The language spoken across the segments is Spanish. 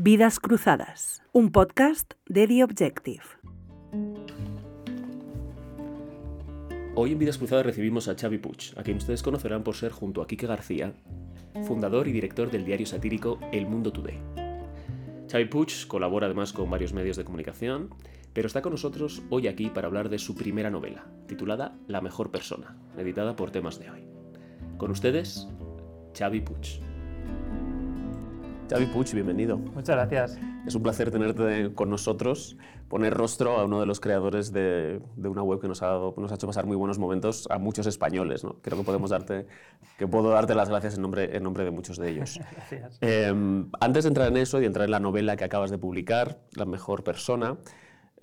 Vidas Cruzadas, un podcast de The Objective. Hoy en Vidas Cruzadas recibimos a Xavi Puig, a quien ustedes conocerán por ser junto a Quique García, fundador y director del diario satírico El Mundo Today. Xavi Puig colabora además con varios medios de comunicación, pero está con nosotros hoy aquí para hablar de su primera novela, titulada La mejor persona, editada por Temas de Hoy. Con ustedes, Xavi Puig. Xavi Puig, bienvenido. Muchas gracias. Es un placer tenerte con nosotros, poner rostro a uno de los creadores de, una web que nos ha, nos ha, hecho pasar muy buenos momentos a muchos españoles. ¿no? Creo que podemos darte, que puedo darte las gracias en nombre, en nombre de muchos de ellos. gracias. Em, antes de entrar en eso y entrar en la novela que acabas de publicar, La mejor persona,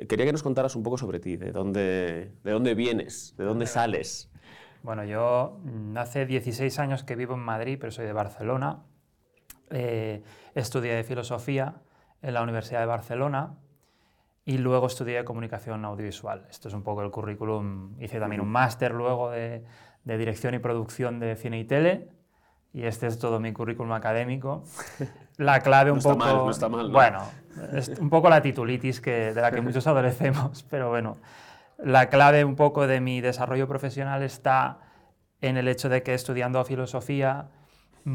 quería que nos contaras un poco sobre ti, de dónde, de dónde vienes, de dónde sales. Bueno, yo mm, hace 16 años que vivo en Madrid, pero soy de Barcelona. Eh, estudié filosofía en la Universidad de Barcelona y luego estudié comunicación audiovisual. Esto es un poco el currículum. Hice también un máster luego de, dirección y producción de cine y tele. Y este es todo mi currículum académico. La clave un no poco... Está mal, no está mal, Bueno, es un poco la titulitis que, de la que muchos adolecemos, pero bueno. La clave un poco de mi desarrollo profesional está en el hecho de que estudiando filosofía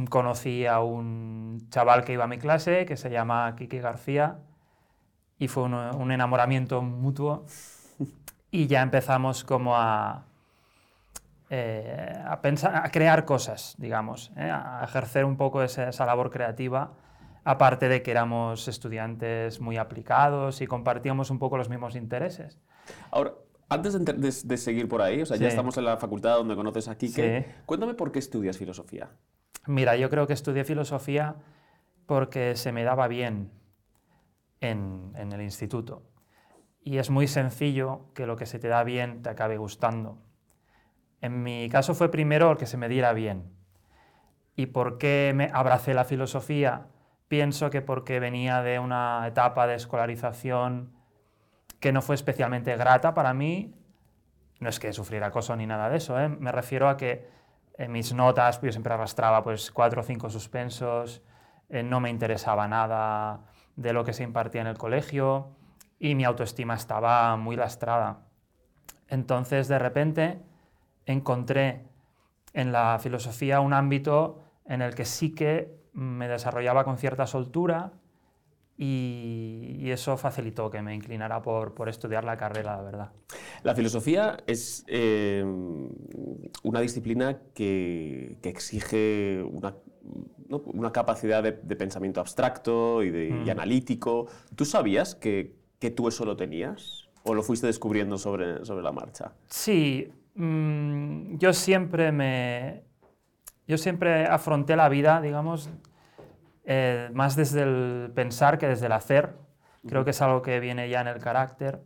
conocí a un chaval que iba a mi clase, que se llama Kiki García, y fue un, enamoramiento mutuo. Y ya empezamos como a, eh, a, pensar, a crear cosas, digamos, eh, a ejercer un poco esa, esa, labor creativa, aparte de que éramos estudiantes muy aplicados y compartíamos un poco los mismos intereses. Ahora, antes de, de, seguir por ahí, o sea, ya estamos en la facultad donde conoces a Kike, cuéntame por qué estudias filosofía. Mira, yo creo que estudié filosofía porque se me daba bien en, el instituto. Y es muy sencillo que lo que se te da bien te acabe gustando. En mi caso fue primero el que se me diera bien. ¿Y por qué me abracé la filosofía? Pienso que porque venía de una etapa de escolarización que no fue especialmente grata para mí. No es que sufriera acoso ni nada de eso, ¿eh? me refiero a que en mis notas pues, yo siempre arrastraba pues, cuatro o cinco suspensos, eh, no me interesaba nada de lo que se impartía en el colegio y mi autoestima estaba muy lastrada. Entonces, de repente, encontré en la filosofía un ámbito en el que sí que me desarrollaba con cierta soltura y, eso facilitó que me inclinara por, por, estudiar la carrera, la verdad. La filosofía es eh, una disciplina que, que exige una, ¿no? una capacidad de, de, pensamiento abstracto y, de, y, mm. analítico. ¿Tú sabías que, que, tú eso lo tenías o lo fuiste descubriendo sobre, sobre la marcha? Sí, mmm, yo siempre me... Yo siempre afronté la vida, digamos, eh, más desde el pensar que desde el hacer. Creo que es algo que viene ya en el carácter.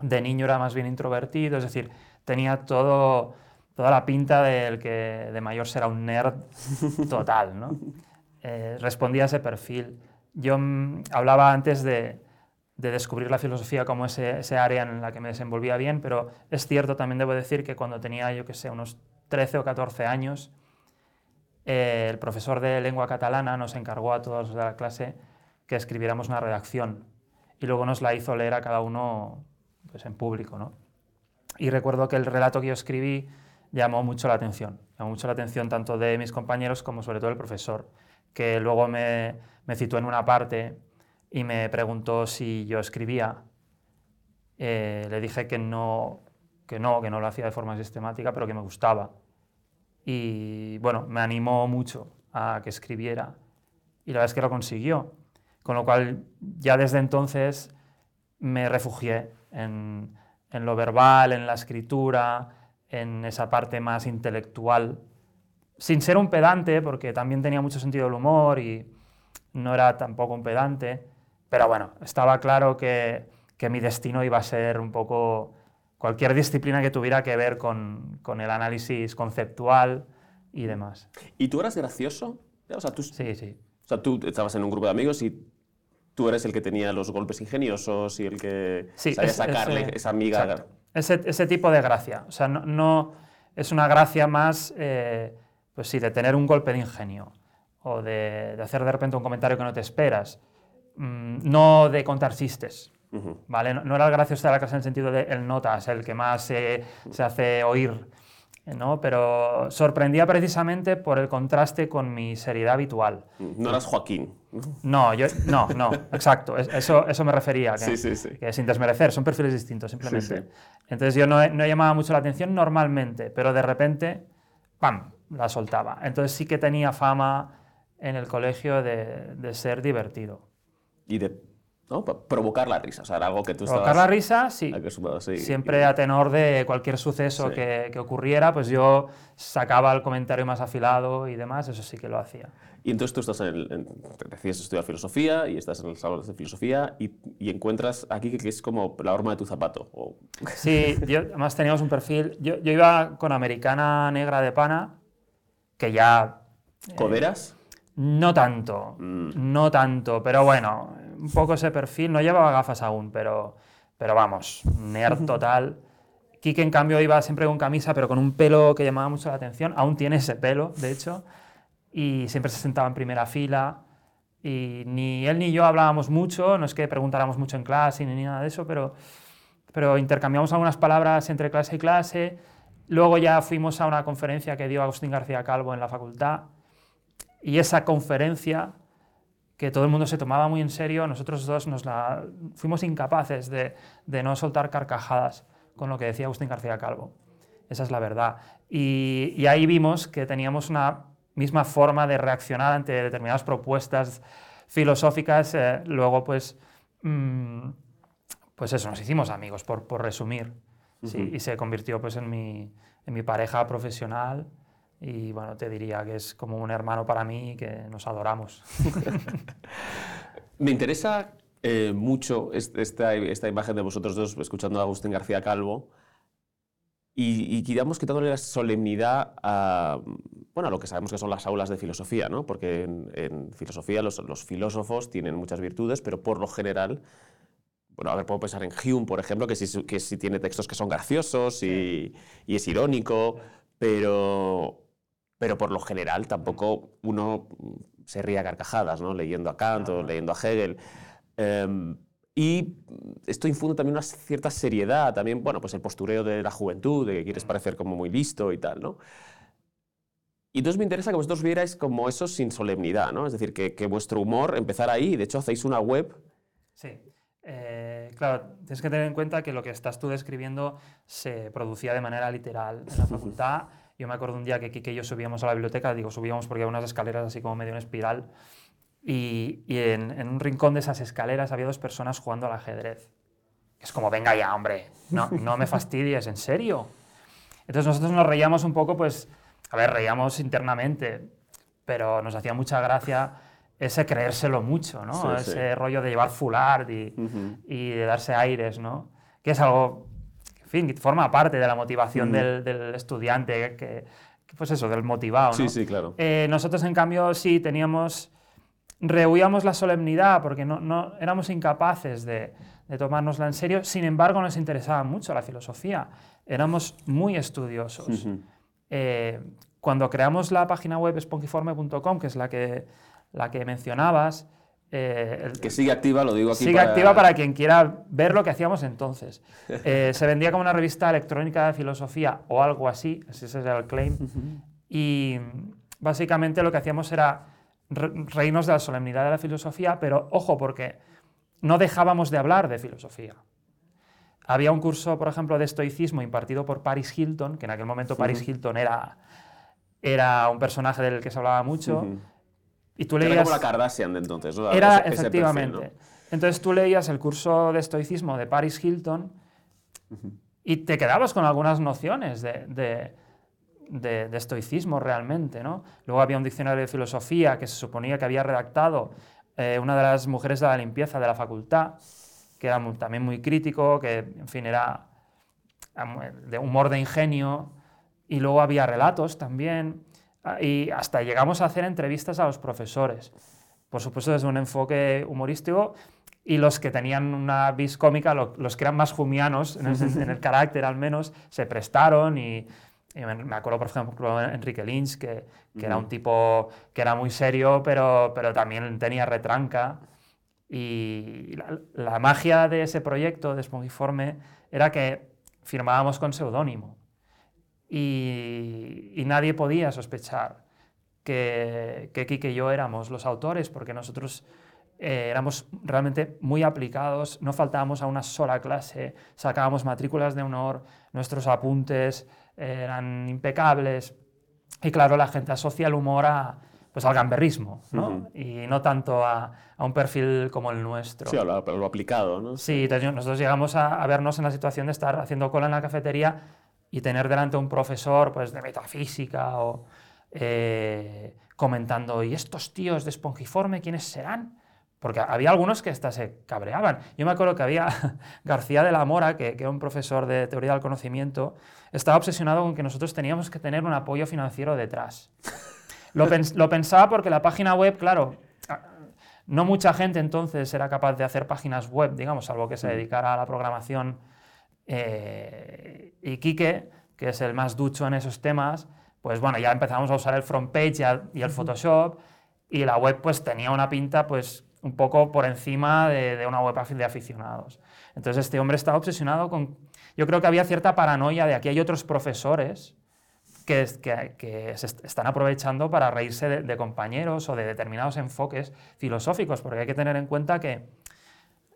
De niño era más bien introvertido, es decir, tenía todo, toda la pinta del que de mayor será un nerd total. ¿no? Eh, respondía a ese perfil. Yo mm, hablaba antes de, de, descubrir la filosofía como ese, ese, área en la que me desenvolvía bien, pero es cierto, también debo decir que cuando tenía, yo que sé, unos 13 o 14 años, eh, el profesor de lengua catalana nos encargó a todos de la clase que escribiéramos una redacción y luego nos la hizo leer a cada uno pues, en público. ¿no? Y recuerdo que el relato que yo escribí llamó mucho la atención, llamó mucho la atención tanto de mis compañeros como sobre todo el profesor, que luego me, me citó en una parte y me preguntó si yo escribía. Eh, le dije que no, que no, que no lo hacía de forma sistemática, pero que me gustaba y bueno, me animó mucho a que escribiera y la verdad es que lo consiguió. Con lo cual ya desde entonces me refugié en, en lo verbal, en la escritura, en esa parte más intelectual, sin ser un pedante, porque también tenía mucho sentido del humor y no era tampoco un pedante, pero bueno, estaba claro que, que mi destino iba a ser un poco cualquier disciplina que tuviera que ver con, con, el análisis conceptual y demás. ¿Y tú eras gracioso? O sea, tú, sí, sí. O sea, tú estabas en un grupo de amigos y tú eres el que tenía los golpes ingeniosos y el que sí, sabía sacarle esa amiga. Ese, ese, tipo de gracia. O sea, no, no es una gracia más, eh, pues sí, de tener un golpe de ingenio o de, de, hacer de repente un comentario que no te esperas. mm, no de contar chistes. Ujú. ¿vale? No, no era el gracioso de la clase en el sentido de el notas, el que más se, se hace oír, ¿no? pero sorprendía precisamente por el contraste con mi seriedad habitual. No eras Joaquín. No, yo, no, no, exacto, es- eso, eso me refería. Que, Sí, sí, sí. que sin desmerecer, son perfiles distintos simplemente. Entonces yo no, no llamaba mucho la atención normalmente, pero de repente, ¡pam!, la soltaba. Entonces sí que tenía fama en el colegio de, de ser divertido. Y de ¿no? Provocar la risa. O sea, era algo que tú Provocar estabas la risa, sí. acostumbrado, sí. Siempre a tenor de cualquier suceso Sí. que, que ocurriera, pues yo sacaba el comentario más afilado y demás, eso sí que lo hacía. Y entonces tú estás en, el- en- decides estudiar filosofía y estás en el salón de filosofía y, y encuentras aquí que, es como la horma de tu zapato. o- Sí, yo, además teníamos un perfil. Yo, yo iba con americana negra de pana, que ya ¿Coderas? no tanto, Mm. no tanto, pero bueno, un poco ese perfil. No llevaba gafas aún, pero, pero vamos, nerd total. Kike, en cambio, iba siempre con camisa, pero con un pelo que llamaba mucho la atención. Aún tiene ese pelo, de hecho, y siempre se sentaba en primera fila. Y ni él ni yo hablábamos mucho, no es que preguntáramos mucho en clase ni nada de eso, pero, pero intercambiamos algunas palabras entre clase y clase. Luego ya fuimos a una conferencia que dio Agustín García Calvo en la facultad y esa conferencia que todo el mundo se tomaba muy en serio, nosotros dos nos la, fuimos incapaces de, de no soltar carcajadas con lo que decía Agustín García Calvo. Esa es la verdad. Y, y ahí vimos que teníamos una misma forma de reaccionar ante determinadas propuestas filosóficas. eh, luego, pues, mm, pues eso, nos hicimos amigos, por, por resumir. Sí, y se convirtió pues, en, mi, en mi pareja profesional. Y bueno, te diría que es como un hermano para mí y que nos adoramos. Me interesa eh, mucho est- esta, esta imagen de vosotros dos escuchando a Agustín García Calvo y, y digamos quitándole la solemnidad a, bueno, a lo que sabemos que son las aulas de filosofía, ¿no? porque en, en filosofía los, los filósofos tienen muchas virtudes, pero por lo general, bueno, a ver, puedo pensar en Hume, por ejemplo, que sí, que sí tiene textos que son graciosos y, y es irónico, pero, pero por lo general tampoco uno se ríe a carcajadas, ¿no? leyendo a Kant o leyendo a Hegel. Em, y esto infunde también una cierta seriedad, también, bueno, pues el postureo de la juventud, de que quieres parecer como muy listo y tal, ¿no? Y entonces me interesa que vosotros vierais como eso sin solemnidad, ¿no? Es decir, que, que vuestro humor empezara ahí, de hecho hacéis una web Sí. Eh, claro, tienes que tener en cuenta que lo que estás tú describiendo se producía de manera literal en la facultad. Yo me acuerdo un día que Kike y yo subíamos a la biblioteca, digo subíamos porque había unas escaleras así como medio en espiral, y, y en, en un rincón de esas escaleras había dos personas jugando al ajedrez. Es como, venga ya, hombre, no, no me fastidies, ¿en serio? Entonces nosotros nos reíamos un poco, pues, a ver, reíamos internamente, pero nos hacía mucha gracia ese creérselo mucho, ¿no? Sí, sí. ese rollo de llevar fulard y, Ujú. y de darse aires, ¿no? Que es algo, en fin, que forma parte de la motivación Ujú. del, del estudiante, que, que, pues eso, del motivado, ¿no? Sí, sí, claro. Eh, nosotros, en cambio, sí teníamos. Rehuíamos la solemnidad porque no, no- éramos incapaces de, de tomárnosla en serio. Sin embargo, nos interesaba mucho la filosofía. Éramos muy estudiosos. Eh, cuando creamos la página web sponkiforme.com, que es la que, la que mencionabas, eh, el- Que sigue activa, lo digo aquí Sigue activa para quien quiera ver lo que hacíamos entonces. Eh, se vendía como una revista electrónica de filosofía o algo así, ese era el claim. Y básicamente lo que hacíamos era re- reírnos de la solemnidad de la filosofía, pero ojo, porque no dejábamos de hablar de filosofía. Había un curso, por ejemplo, de estoicismo impartido por Paris Hilton, que en aquel momento Paris Hilton era, era un personaje del que se hablaba mucho. Y tú Era leías... como la Kardashian de entonces, ¿no? Era, Ese- ese perfil, efectivamente. ¿no? Entonces tú leías el curso de estoicismo de Paris Hilton y te quedabas con algunas nociones de, de- de- de estoicismo realmente. ¿no? Luego había un diccionario de filosofía que se suponía que había redactado eh, una de las mujeres de la limpieza de la facultad, que era muy- también muy crítico, que en fin era de humor de ingenio, y luego había relatos también, y hasta llegamos a hacer entrevistas a los profesores, por supuesto desde un enfoque humorístico, y los que tenían una vis cómica, lo- los que eran más jumianos, en el, sen- en el carácter al menos, se prestaron y... y me acuerdo, por ejemplo, Enrique Lynch, que, que era un tipo que era muy serio, pero, pero también tenía retranca. Y la, la magia de ese proyecto de Spongiforme era que firmábamos con seudónimo y, y nadie podía sospechar que, que Kike y yo éramos los autores, porque nosotros eh, éramos realmente muy aplicados, no faltábamos a una sola clase, sacábamos matrículas de honor, nuestros apuntes eran impecables. Y claro, la gente asocia el humor a, pues, al gamberrismo, ¿no? Ujú. Y no tanto a, a un perfil como el nuestro. Sí, lo, lo aplicado, ¿no? Sí, entonces nosotros llegamos a, a vernos en la situación de estar haciendo cola en la cafetería y tener delante un profesor pues, de metafísica o eh, comentando, ¿y estos tíos de Espongiforme quiénes serán? Porque había algunos que hasta se cabreaban. Yo me acuerdo que había García de la Mora, que, que era un profesor de teoría del conocimiento, estaba obsesionado con que nosotros teníamos que tener un apoyo financiero detrás. Lo, pens- lo pensaba porque la página web, claro, a- no mucha gente entonces era capaz de hacer páginas web, digamos, salvo que se dedicara a la programación. Eh, y Quique, que es el más ducho en esos temas, pues bueno, ya empezamos a usar el front page y, el Photoshop y la web pues tenía una pinta pues un poco por encima de, de una web de aficionados. Entonces este hombre estaba obsesionado con... Yo creo que había cierta paranoia de aquí hay otros profesores que, que- que se est- están aprovechando para reírse de, de compañeros o de determinados enfoques filosóficos, porque hay que tener en cuenta que,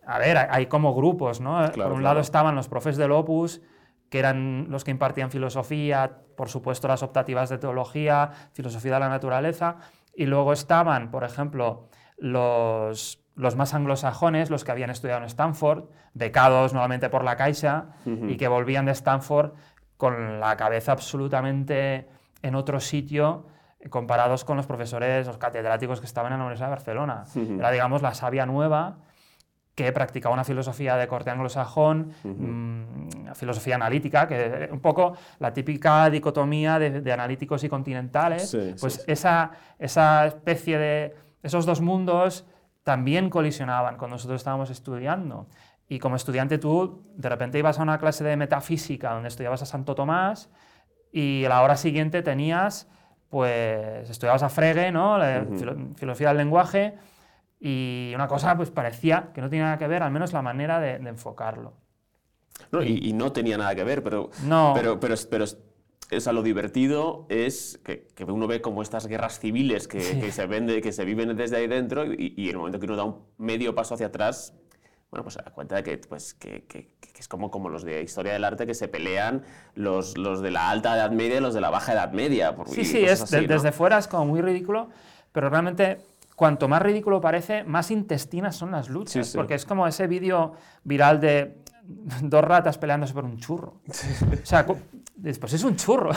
a ver, hay, como grupos, ¿no? Por un claro. lado estaban los profes del Opus, que eran los que impartían filosofía, por supuesto las optativas de teología, filosofía de la naturaleza, y luego estaban, por ejemplo, los, los más anglosajones, los que habían estudiado en Stanford, becados nuevamente por la Caixa, y que volvían de Stanford con la cabeza absolutamente en otro sitio comparados con los profesores, los catedráticos que estaban en la Universidad de Barcelona. Era, digamos, la savia nueva que practicaba una filosofía de corte anglosajón, mm, filosofía analítica, que un poco la típica dicotomía de, de analíticos y continentales, Sí, pues sí. Esa, esa especie de... Esos dos mundos también colisionaban cuando nosotros estábamos estudiando. Y como estudiante tú, de repente ibas a una clase de metafísica donde estudiabas a Santo Tomás y a la hora siguiente tenías, pues, estudiabas a Frege, ¿no? La filosofía del lenguaje, y una cosa pues parecía que no tenía nada que ver, al menos la manera de, de enfocarlo. No, y, y no tenía nada que ver, pero, No. pero, pero, pero es- o sea, lo divertido es que, que uno ve como estas guerras civiles que, que se ven de- que se viven desde ahí dentro y, y en el momento que uno da un medio paso hacia atrás, bueno, pues se da cuenta de que, pues, que, que- que es como, como los de historia del arte que se pelean los, los de la alta edad media y los de la baja edad media. por- Sí, sí, es, de- así, ¿no? desde fuera es como muy ridículo, pero realmente cuanto más ridículo parece, más intestinas son las luchas, Sí, sí. porque es como ese vídeo viral de dos ratas peleándose por un churro. O sea, pues es un churro,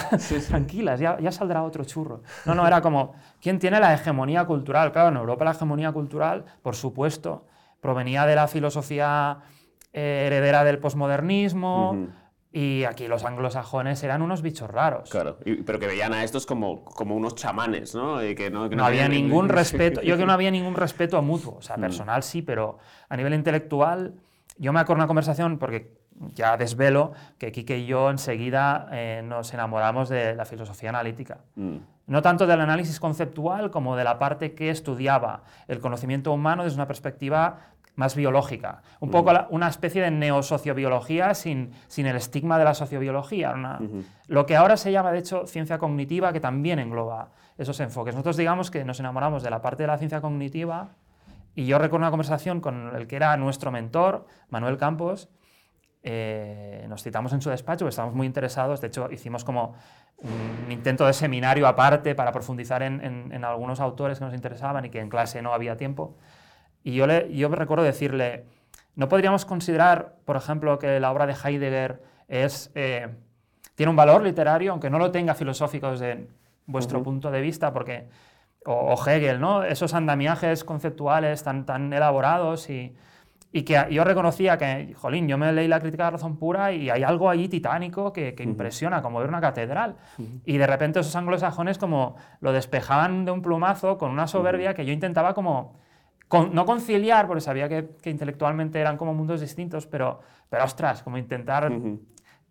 tranquilas, ya, ya saldrá otro churro. No, no, era como, ¿quién tiene la hegemonía cultural? Claro, en Europa la hegemonía cultural, por supuesto, provenía de la filosofía eh, heredera del posmodernismo. Y aquí los anglosajones eran unos bichos raros. Claro, y- pero que veían a estos como, como unos chamanes, ¿no? Y que no, que No había tenían- ningún respeto, yo creo que no había ningún respeto mutuo, o sea, personal sí, pero a nivel intelectual, yo me acuerdo una conversación, porque ya desvelo, que Quique y yo enseguida eh, nos enamoramos de la filosofía analítica. Mm. No tanto del análisis conceptual como de la parte que estudiaba el conocimiento humano desde una perspectiva más biológica. Un poco la- una especie de neosociobiología sin, sin el estigma de la sociobiología. una- Lo que ahora se llama, de hecho, ciencia cognitiva, que también engloba esos enfoques. Nosotros digamos que nos enamoramos de la parte de la ciencia cognitiva y yo recuerdo una conversación con el que era nuestro mentor, Manuel Campos, eh, nos citamos en su despacho, porque estábamos muy interesados, de hecho hicimos como un intento de seminario aparte para profundizar en, en- en algunos autores que nos interesaban y que en clase no había tiempo. Y yo, le, yo me recuerdo decirle, ¿no podríamos considerar, por ejemplo, que la obra de Heidegger es, eh, tiene un valor literario, aunque no lo tenga filosófico desde vuestro punto de vista? Porque, o, o Hegel, ¿no? esos andamiajes conceptuales tan, tan elaborados y, y que yo reconocía que, jolín, yo me leí la crítica de razón pura y hay algo allí titánico que, que impresiona, como ver una catedral. Y de repente esos anglosajones como lo despejaban de un plumazo con una soberbia que yo intentaba como, con- no conciliar, porque sabía que, que intelectualmente eran como mundos distintos, pero, pero ostras, como intentar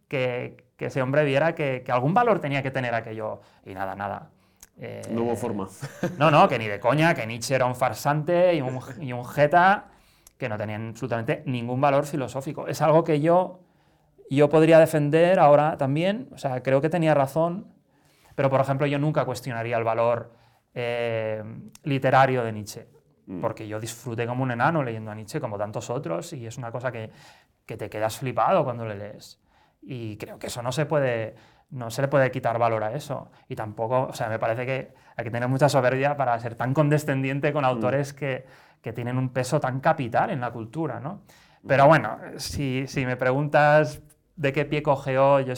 que, que ese hombre viera que, que algún valor tenía que tener aquello. Y nada, nada. Eh, No hubo forma. no, no, que ni de coña, que Nietzsche era un farsante y un, y un jeta. que no tenían absolutamente ningún valor filosófico. Es algo que yo, yo podría defender ahora también, o sea, creo que tenía razón, pero por ejemplo yo nunca cuestionaría el valor eh, literario de Nietzsche. Porque yo disfruté como un enano leyendo a Nietzsche, como tantos otros, y es una cosa que, que te quedas flipado cuando le lees. Y creo que eso no se puede, no se le puede quitar valor a eso. Y tampoco, o sea, me parece que hay que tener mucha soberbia para ser tan condescendiente con autores que, que tienen un peso tan capital en la cultura, ¿no? Pero bueno, si, si me preguntas de qué pie cogeó, yo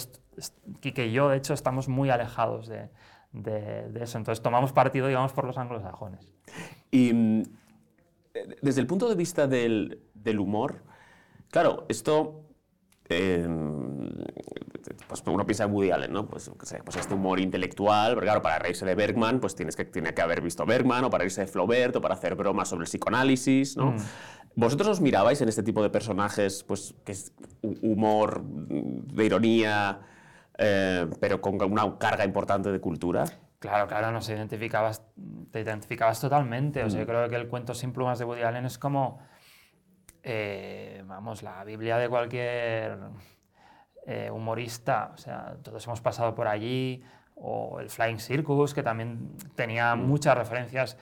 Quique y yo, de hecho, estamos muy alejados de, de- de eso. Entonces tomamos partido, digamos, por los anglosajones. Y mm, desde el punto de vista del, del humor, claro, esto. eh, pues uno piensa en Woody Allen, ¿no? Pues, pues este humor intelectual, porque claro, para reírse de Bergman, pues tienes que, tiene que haber visto Bergman, o para reírse de Flaubert, o para hacer bromas sobre el psicoanálisis, ¿no? Mm. ¿Vosotros os mirabais en este tipo de personajes, pues, que es hu- humor, de ironía, eh, pero con una carga importante de cultura? Claro, claro, nos identificabas, te identificabas totalmente. O sea, Mm. yo creo que el cuento sin plumas de Woody Allen es como, eh, vamos, la Biblia de cualquier eh, humorista. O sea, todos hemos pasado por allí. O el Flying Circus, que también tenía muchas referencias.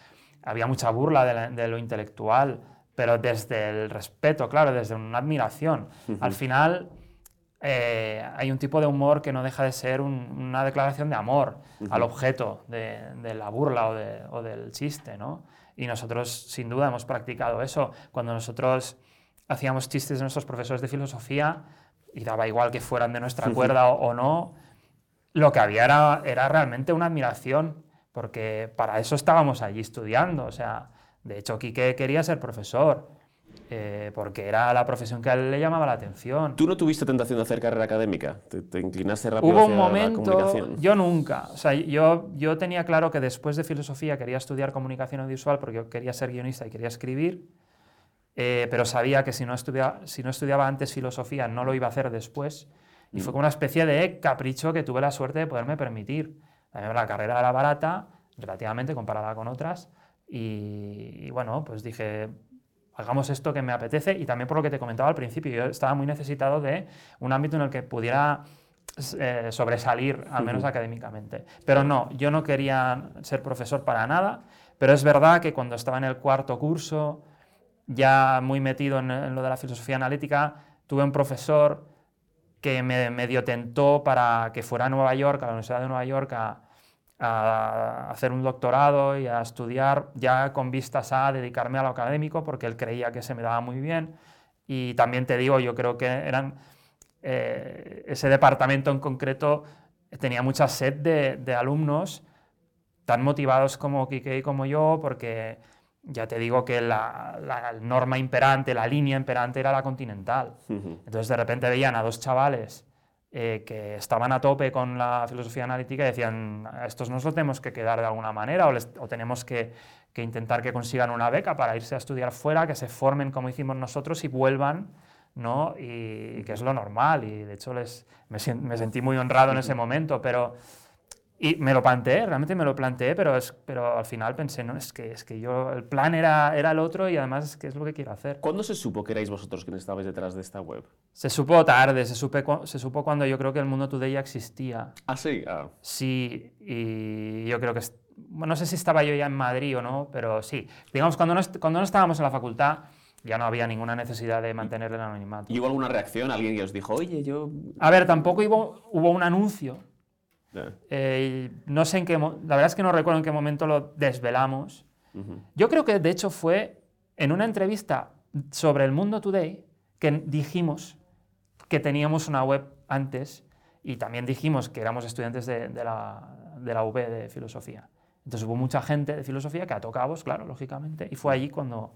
Había mucha burla de, la- de lo intelectual, pero desde el respeto, claro, desde una admiración. Al final, eh, hay un tipo de humor que no deja de ser un- una declaración de amor al objeto de, de la burla o, de- o del chiste, ¿no? Y nosotros, sin duda, hemos practicado eso. Cuando nosotros hacíamos chistes de nuestros profesores de filosofía, y daba igual que fueran de nuestra cuerda o, o no, lo que había era, era realmente una admiración, porque para eso estábamos allí estudiando. O sea, de hecho, Quique quería ser profesor, eh, porque era la profesión que a él le llamaba la atención. ¿Tú no tuviste tentación de hacer carrera académica? ¿Te, te inclinaste rápido Hubo hacia un momento, comunicación? yo nunca, o sea, yo, yo tenía claro que después de filosofía quería estudiar comunicación audiovisual porque yo quería ser guionista y quería escribir, eh, pero sabía que si no, estudia, si no estudiaba antes filosofía no lo iba a hacer después. Y fue como una especie de capricho que tuve la suerte de poderme permitir. Además, la carrera era barata, relativamente comparada con otras, y, y bueno, pues dije, hagamos esto que me apetece y también por lo que te comentaba al principio, yo estaba muy necesitado de un ámbito en el que pudiera eh, sobresalir, al menos académicamente. Pero no, yo no quería ser profesor para nada, pero es verdad que cuando estaba en el cuarto curso, ya muy metido en, en lo de la filosofía analítica, tuve un profesor que me medio tentó para que fuera a Nueva York, a la Universidad de Nueva York, a, a hacer un doctorado y a estudiar ya con vistas a dedicarme a lo académico, porque él creía que se me daba muy bien. Y también te digo, yo creo que eran, eh, ese departamento en concreto tenía mucha sed de, de alumnos tan motivados como Quique y como yo, porque ya te digo que la, la norma imperante, la línea imperante era la continental. Entonces de repente veían a dos chavales eh, que estaban a tope con la filosofía analítica y decían, estos nos lo tenemos que quedar de alguna manera o, les- o tenemos que, que intentar que consigan una beca para irse a estudiar fuera, que se formen como hicimos nosotros y vuelvan, ¿no? Y, y que es lo normal. Y de hecho les, me, me sentí muy honrado en ese momento, pero... Y me lo planteé, realmente me lo planteé, pero, es, pero al final pensé, no, es que, es que yo, el plan era, era el otro y además es que es lo que quiero hacer. ¿Cuándo se supo que erais vosotros quienes estabais detrás de esta web? Se supo tarde, se, supe se supo cuando yo creo que el Mundo Today ya existía. Ah, sí. Ah. Sí, y yo creo que... bueno, no sé si estaba yo ya en Madrid o no, pero sí. Digamos, cuando no, cuando no estábamos en la facultad ya no había ninguna necesidad de mantener el anonimato. ¿Y hubo alguna reacción? ¿Alguien que os dijo, oye, yo... A ver, tampoco hubo, hubo un anuncio. Eh, eh, y no sé en qué... La verdad es que no recuerdo en qué momento lo desvelamos. ujú. Yo creo que de hecho fue en una entrevista sobre el Mundo Today que dijimos que teníamos una web antes y también dijimos que éramos estudiantes de, de la, de la UB de filosofía. Entonces hubo mucha gente de filosofía que ató cabos, claro, lógicamente, y fue allí cuando,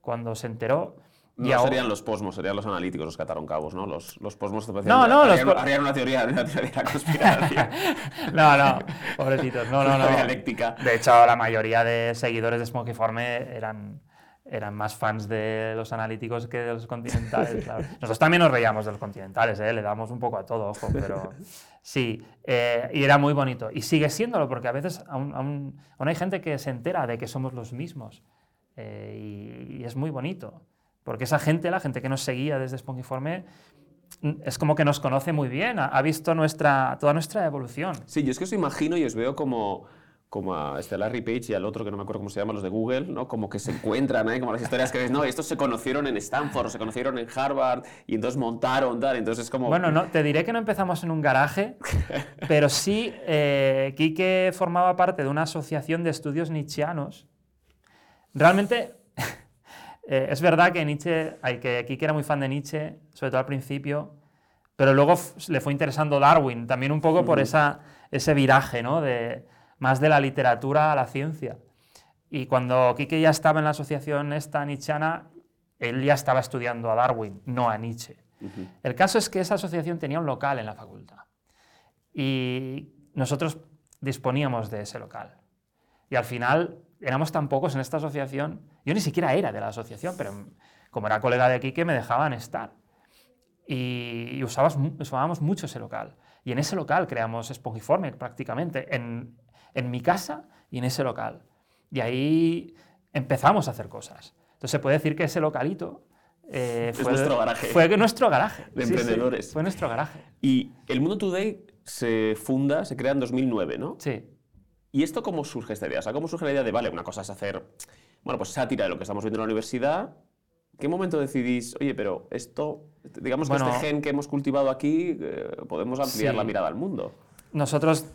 cuando se enteró. No ahora- serían los posmos, serían los analíticos los que ataron cabos, ¿no? Los, los posmos te parecían- No, no, los harían, po- harían una teoría, una teoría de la conspiración. No, no, pobrecitos, no, no, no. dialéctica. De hecho, la mayoría de seguidores de Smokiforme eran, eran más fans de los analíticos que de los continentales. claro. Nosotros también nos reíamos de los continentales, ¿eh? le damos un poco a todo, ojo, pero sí, eh, y era muy bonito. Y sigue siéndolo, porque a veces aún, aún- aún hay gente que se entera de que somos los mismos, eh, y, y es muy bonito. Porque esa gente, la gente que nos seguía desde Spongiforme, es como que nos conoce muy bien, ha, ha visto nuestra, toda nuestra evolución. Sí, yo es que os imagino y os veo como como a este Larry Page y al otro que no me acuerdo cómo se llama, los de Google, ¿no? Como que se encuentran, ¿eh? Como las historias que ves, no, estos se conocieron en Stanford, o se conocieron en Harvard, y entonces montaron, tal, entonces es como... Bueno, no, te diré que no empezamos en un garaje, pero sí, eh, Quique formaba parte de una asociación de estudios nietzscheanos. Realmente, eh, es verdad que Nietzsche, hay que Quique era muy fan de Nietzsche, sobre todo al principio, pero luego le fue interesando Darwin, también un poco por esa, ese viraje, ¿no? De, más de la literatura a la ciencia. Y cuando Quique ya estaba en la asociación esta nietzscheana, él ya estaba estudiando a Darwin, no a Nietzsche. El caso es que esa asociación tenía un local en la facultad y nosotros disponíamos de ese local. Y al final éramos tan pocos en esta asociación, yo ni siquiera era de la asociación, pero como era colega de Quique me dejaban estar. Y, usábamos mucho ese local. Y en ese local creamos Espongiforme prácticamente, en, en mi casa y en ese local. Y ahí empezamos a hacer cosas. Entonces se puede decir que ese localito eh, fue, nuestro garaje. Fue nuestro garaje. De emprendedores. fue nuestro garaje. Y el Mundo Today se funda, se crea en 2009, ¿no? Sí. ¿Y esto cómo surge esta idea? O sea, ¿cómo surge la idea de, vale, una cosa es hacer, bueno, pues sátira de lo que estamos viendo en la universidad? ¿Qué momento decidís, oye, pero esto, digamos que este gen que hemos cultivado aquí, eh, podemos ampliar la mirada al mundo? Nosotros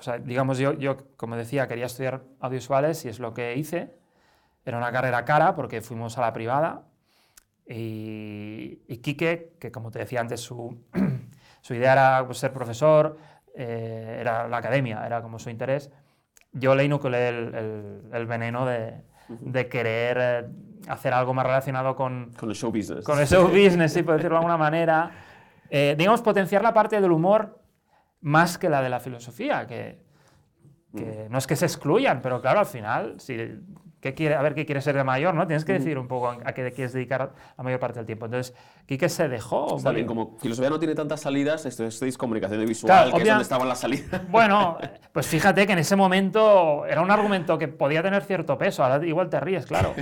o sea, digamos, yo, yo, como decía, quería estudiar audiovisuales y es lo que hice. Era una carrera cara porque fuimos a la privada. Y, y Quique, que como te decía antes, su, su idea era pues, ser profesor, eh, era la academia, era como su interés. Yo le inoculé el, el, veneno de, de querer eh, hacer algo más relacionado con, con el show business. Con el show business, sí, por decirlo de alguna manera. Eh, digamos, potenciar la parte del humor más que la de la filosofía, que, no es que se excluyan, pero claro, al final, si, ¿qué quiere, a ver qué quiere ser de mayor, ¿no? Tienes que decir un poco a qué quieres dedicar la mayor parte del tiempo. Entonces, Quique se dejó. Está bien, como filosofía no tiene tantas salidas, esto es comunicación visual, que es donde estaban las salidas. Bueno, pues fíjate que en ese momento era un argumento que podía tener cierto peso, ahora igual te ríes, claro.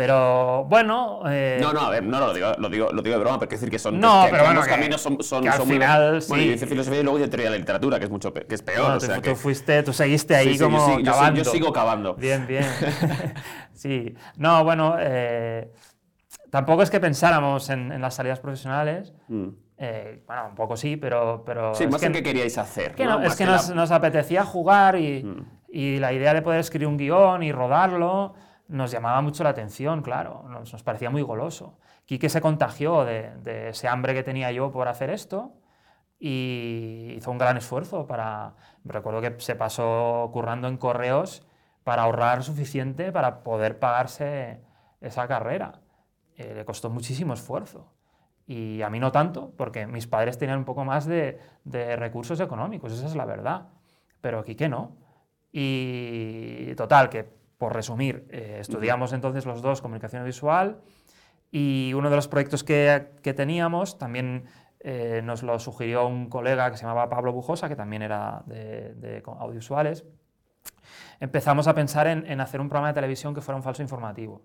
Pero bueno. Eh... No, no, a ver, no lo digo, lo digo, lo digo de broma, pero quiero decir que son. No, que, pero bueno, los caminos son. son, al son final, muy, sí. Bueno, yo hice filosofía y luego hice teoría de literatura, que es, mucho, que es peor. Bueno, o sea, tú, que... tú, fuiste, tú seguiste ahí sí, sí, como yo, sí, cavando. Yo, yo, sigo cavando. Bien, bien. sí. No, bueno, eh, tampoco es que pensáramos en, en las salidas profesionales. Mm. Eh, bueno, un poco sí, pero... pero sí, es más que, en qué queríais hacer. Que ¿no? es que, que nos, la... nos, apetecía jugar y, mm. y la idea de poder escribir un guion y rodarlo nos llamaba mucho la atención, claro, nos, parecía muy goloso. Quique se contagió de, de, ese hambre que tenía yo por hacer esto y hizo un gran esfuerzo para... Recuerdo que se pasó currando en correos para ahorrar suficiente para poder pagarse esa carrera. Eh, le costó muchísimo esfuerzo. Y a mí no tanto, porque mis padres tenían un poco más de, de recursos económicos, esa es la verdad. Pero Quique no. Y total, que por resumir, eh, estudiamos entonces los dos comunicación visual y uno de los proyectos que, que teníamos también eh, nos lo sugirió un colega que se llamaba Pablo Bujosa, que también era de, de audiovisuales. Empezamos a pensar en, en, hacer un programa de televisión que fuera un falso informativo.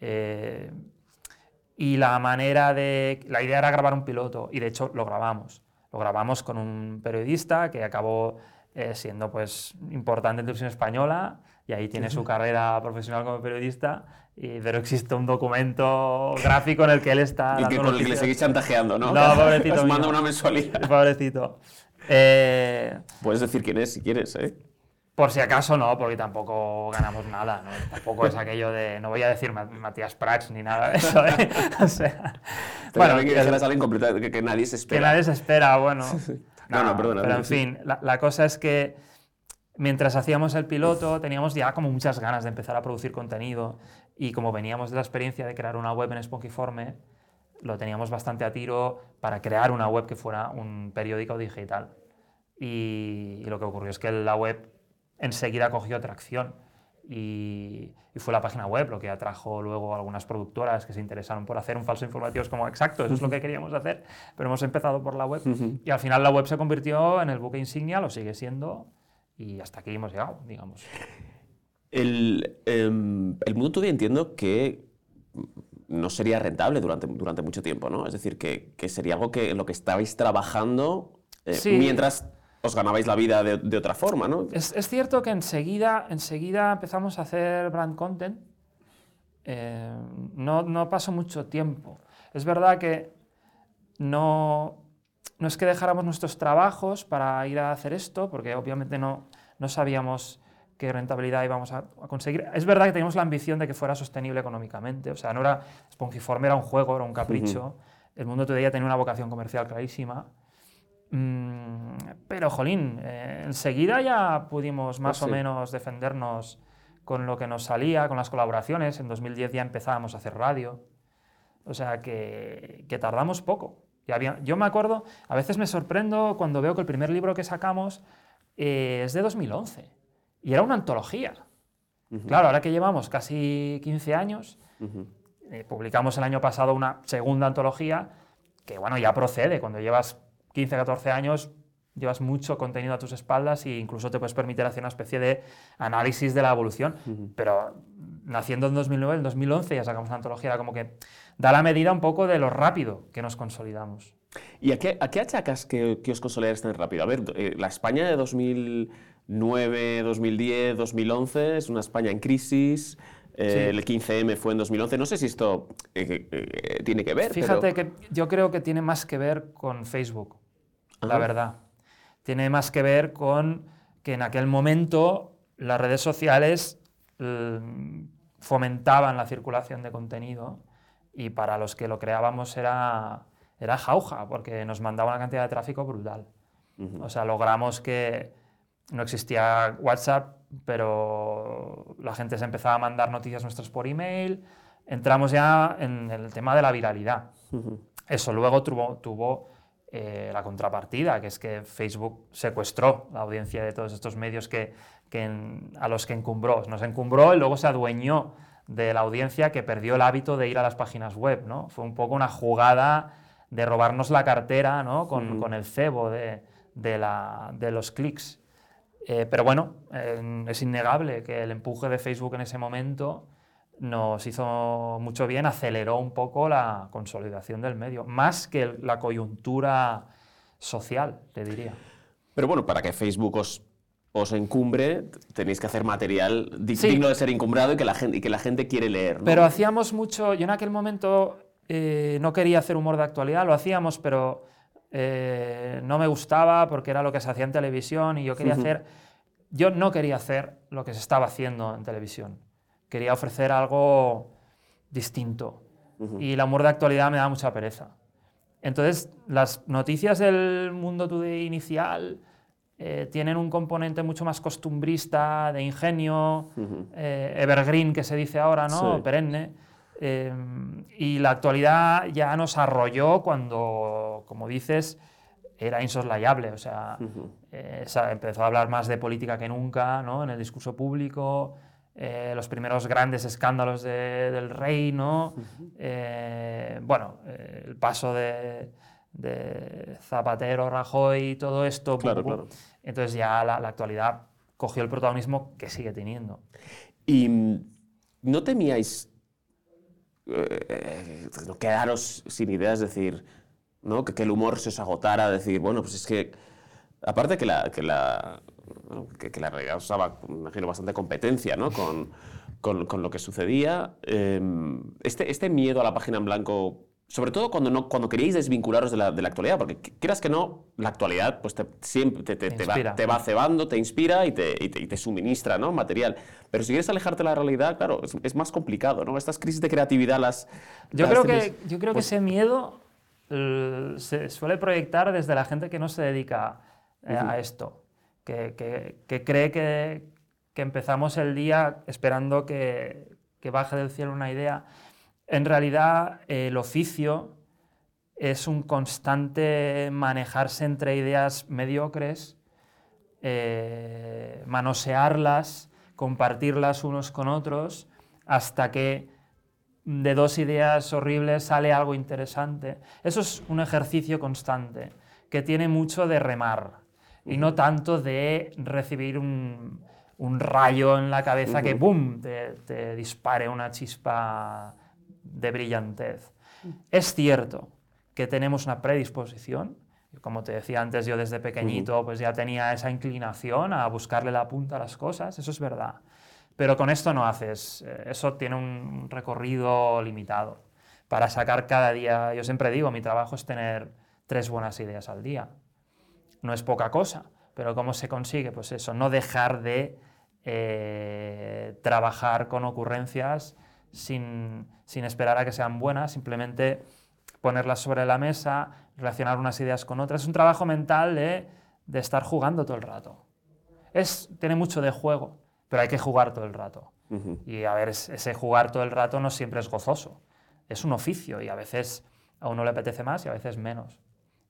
Eh, y la manera de... La idea era grabar un piloto y de hecho lo grabamos. Lo grabamos con un periodista que acabó eh, siendo pues importante en televisión española y ahí tiene su carrera profesional como periodista, y, pero existe un documento gráfico en el que él está... Y que con el que le seguís chantajeando, ¿no? No, pobrecito. Os manda una mensualidad. Pobrecito. Eh, Puedes decir quién es si quieres, ¿eh? Por si acaso no, porque tampoco ganamos nada, ¿no? Tampoco es aquello de, no voy a decir Matías Prats ni nada de eso, ¿eh? O sea, bueno, que, que, alguien que, que nadie se espera. Que nadie se espera, bueno. No, no, perdona. Pero en fin, la, la, cosa es que mientras hacíamos el piloto teníamos ya como muchas ganas de empezar a producir contenido y como veníamos de la experiencia de crear una web en Spongiforme, lo teníamos bastante a tiro para crear una web que fuera un periódico digital. Y, y lo que ocurrió es que la web enseguida cogió tracción y, y, fue la página web lo que atrajo luego a algunas productoras que se interesaron por hacer un falso informativo. Es como, exacto, eso es lo que queríamos hacer, pero hemos empezado por la web. Uh -huh. Y al final la web se convirtió en el buque insignia, lo sigue siendo, y hasta aquí hemos llegado, digamos. El, eh, el mundo todavía entiendo que no sería rentable durante, durante mucho tiempo, ¿no? Es decir, que, que sería algo que en lo que estabais trabajando eh, mientras os ganabais la vida de, de otra forma, ¿no? Es, es, cierto que enseguida, enseguida empezamos a hacer brand content. Eh, no, no pasó mucho tiempo. Es verdad que no, no es que dejáramos nuestros trabajos para ir a hacer esto, porque obviamente no, no sabíamos qué rentabilidad íbamos a, conseguir. Es verdad que teníamos la ambición de que fuera sostenible económicamente, o sea, no era Spongiform, era un juego, era un capricho. El mundo todavía tenía una vocación comercial clarísima. Mm, pero, jolín, eh, enseguida ya pudimos más pues o menos defendernos con lo que nos salía, con las colaboraciones. En 2010 ya empezábamos a hacer radio. O sea que, que tardamos poco. Había, yo me acuerdo, a veces me sorprendo cuando veo que el primer libro que sacamos eh, es de 2011 y era una antología. Claro, ahora que llevamos casi 15 años, eh, publicamos el año pasado una segunda antología que, bueno, ya procede. Cuando llevas 15, 14 años, llevas mucho contenido a tus espaldas e incluso te puedes permitir hacer una especie de análisis de la evolución. Pero naciendo en 2009, en 2011 ya sacamos una antología, como que da la medida un poco de lo rápido que nos consolidamos. ¿Y a qué, a qué achacas que, que os consolidáis tan rápido? A ver, eh, la España de 2000 9, 2010, 2011, es una España en crisis. Eh, el 15M fue en 2011. No sé si esto eh, eh, tiene que ver. Fíjate que yo creo que tiene más que ver con Facebook, la verdad. Tiene más que ver con que en aquel momento las redes sociales fomentaban la circulación de contenido y para los que lo creábamos era, era jauja, porque nos mandaba una cantidad de tráfico brutal. O sea, logramos que no existía WhatsApp, pero la gente se empezaba a mandar noticias nuestras por email. Entramos ya en el tema de la viralidad. Eso luego tuvo, tuvo eh, la contrapartida, que es que Facebook secuestró la audiencia de todos estos medios que, a los que encumbró. Nos encumbró y luego se adueñó de la audiencia que perdió el hábito de ir a las páginas web. ¿no? Fue un poco una jugada de robarnos la cartera ¿no? con, el cebo de, de los clics. Eh, pero bueno, es innegable que el empuje de Facebook en ese momento nos hizo mucho bien, aceleró un poco la consolidación del medio, más que la coyuntura social, te diría. Pero bueno, para que Facebook os, os encumbre, tenéis que hacer material digno de ser encumbrado y que, la gente, y que la gente quiere leer. Pero hacíamos mucho, yo en aquel momento eh, no quería hacer humor de actualidad, lo hacíamos, pero eh, no me gustaba porque era lo que se hacía en televisión y yo quería hacer... Yo no quería hacer lo que se estaba haciendo en televisión. Quería ofrecer algo distinto. Y el amor de actualidad me da mucha pereza. Entonces, las noticias del mundo today inicial eh, tienen un componente mucho más costumbrista, de ingenio, eh, evergreen que se dice ahora, ¿no? Perenne. y la actualidad ya nos arrolló cuando, como dices, era insoslayable. O sea, eh, empezó a hablar más de política que nunca ¿no? en el discurso público. Eh, los primeros grandes escándalos del rey, ¿no? Eh, bueno, el paso de, Zapatero, Rajoy, todo esto. Claro, Entonces ya la, la, actualidad cogió el protagonismo que sigue teniendo. ¿Y mm, no temíais quedaros sin ideas? Decir, ¿no? que, el humor se os agotara, decir, bueno, pues es que, aparte que la, que la, que, la realidad usaba, imagino, bastante competencia ¿no? con, con, con lo que sucedía, em, este, este miedo a la página en blanco sobre todo cuando, no, cuando queríais desvincularos de la, de la actualidad, porque quieras que no, la actualidad pues te, siempre te, te, va, te, va, cebando, te inspira y te, y te, suministra ¿no? material. Pero si quieres alejarte de la realidad, claro, es, es, más complicado. ¿no? Estas crisis de creatividad las... Yo creo que, yo creo que pues ese miedo se suele proyectar desde la gente que no se dedica eh, a esto, que, cree que, empezamos el día esperando que, baje del cielo una idea. En realidad, el oficio es un constante manejarse entre ideas mediocres, eh, manosearlas, compartirlas unos con otros, hasta que de dos ideas horribles sale algo interesante. Eso es un ejercicio constante que tiene mucho de remar y no tanto de recibir un, rayo en la cabeza que ¡boom! Te, dispare una chispa de brillantez. Es cierto que tenemos una predisposición, como te decía antes, yo desde pequeñito pues ya tenía esa inclinación a buscarle la punta a las cosas, eso es verdad. Pero con esto no haces, eh, eso tiene un recorrido limitado. Para sacar cada día, yo siempre digo, mi trabajo es tener tres buenas ideas al día. No es poca cosa, pero ¿cómo se consigue? Pues eso, no dejar de eh, trabajar con ocurrencias sin, sin esperar a que sean buenas, simplemente ponerlas sobre la mesa, relacionar unas ideas con otras. Es un trabajo mental de, de estar jugando todo el rato. Es, tiene mucho de juego, pero hay que jugar todo el rato. Y a ver, ese jugar todo el rato no siempre es gozoso. Es un oficio y a veces a uno le apetece más y a veces menos.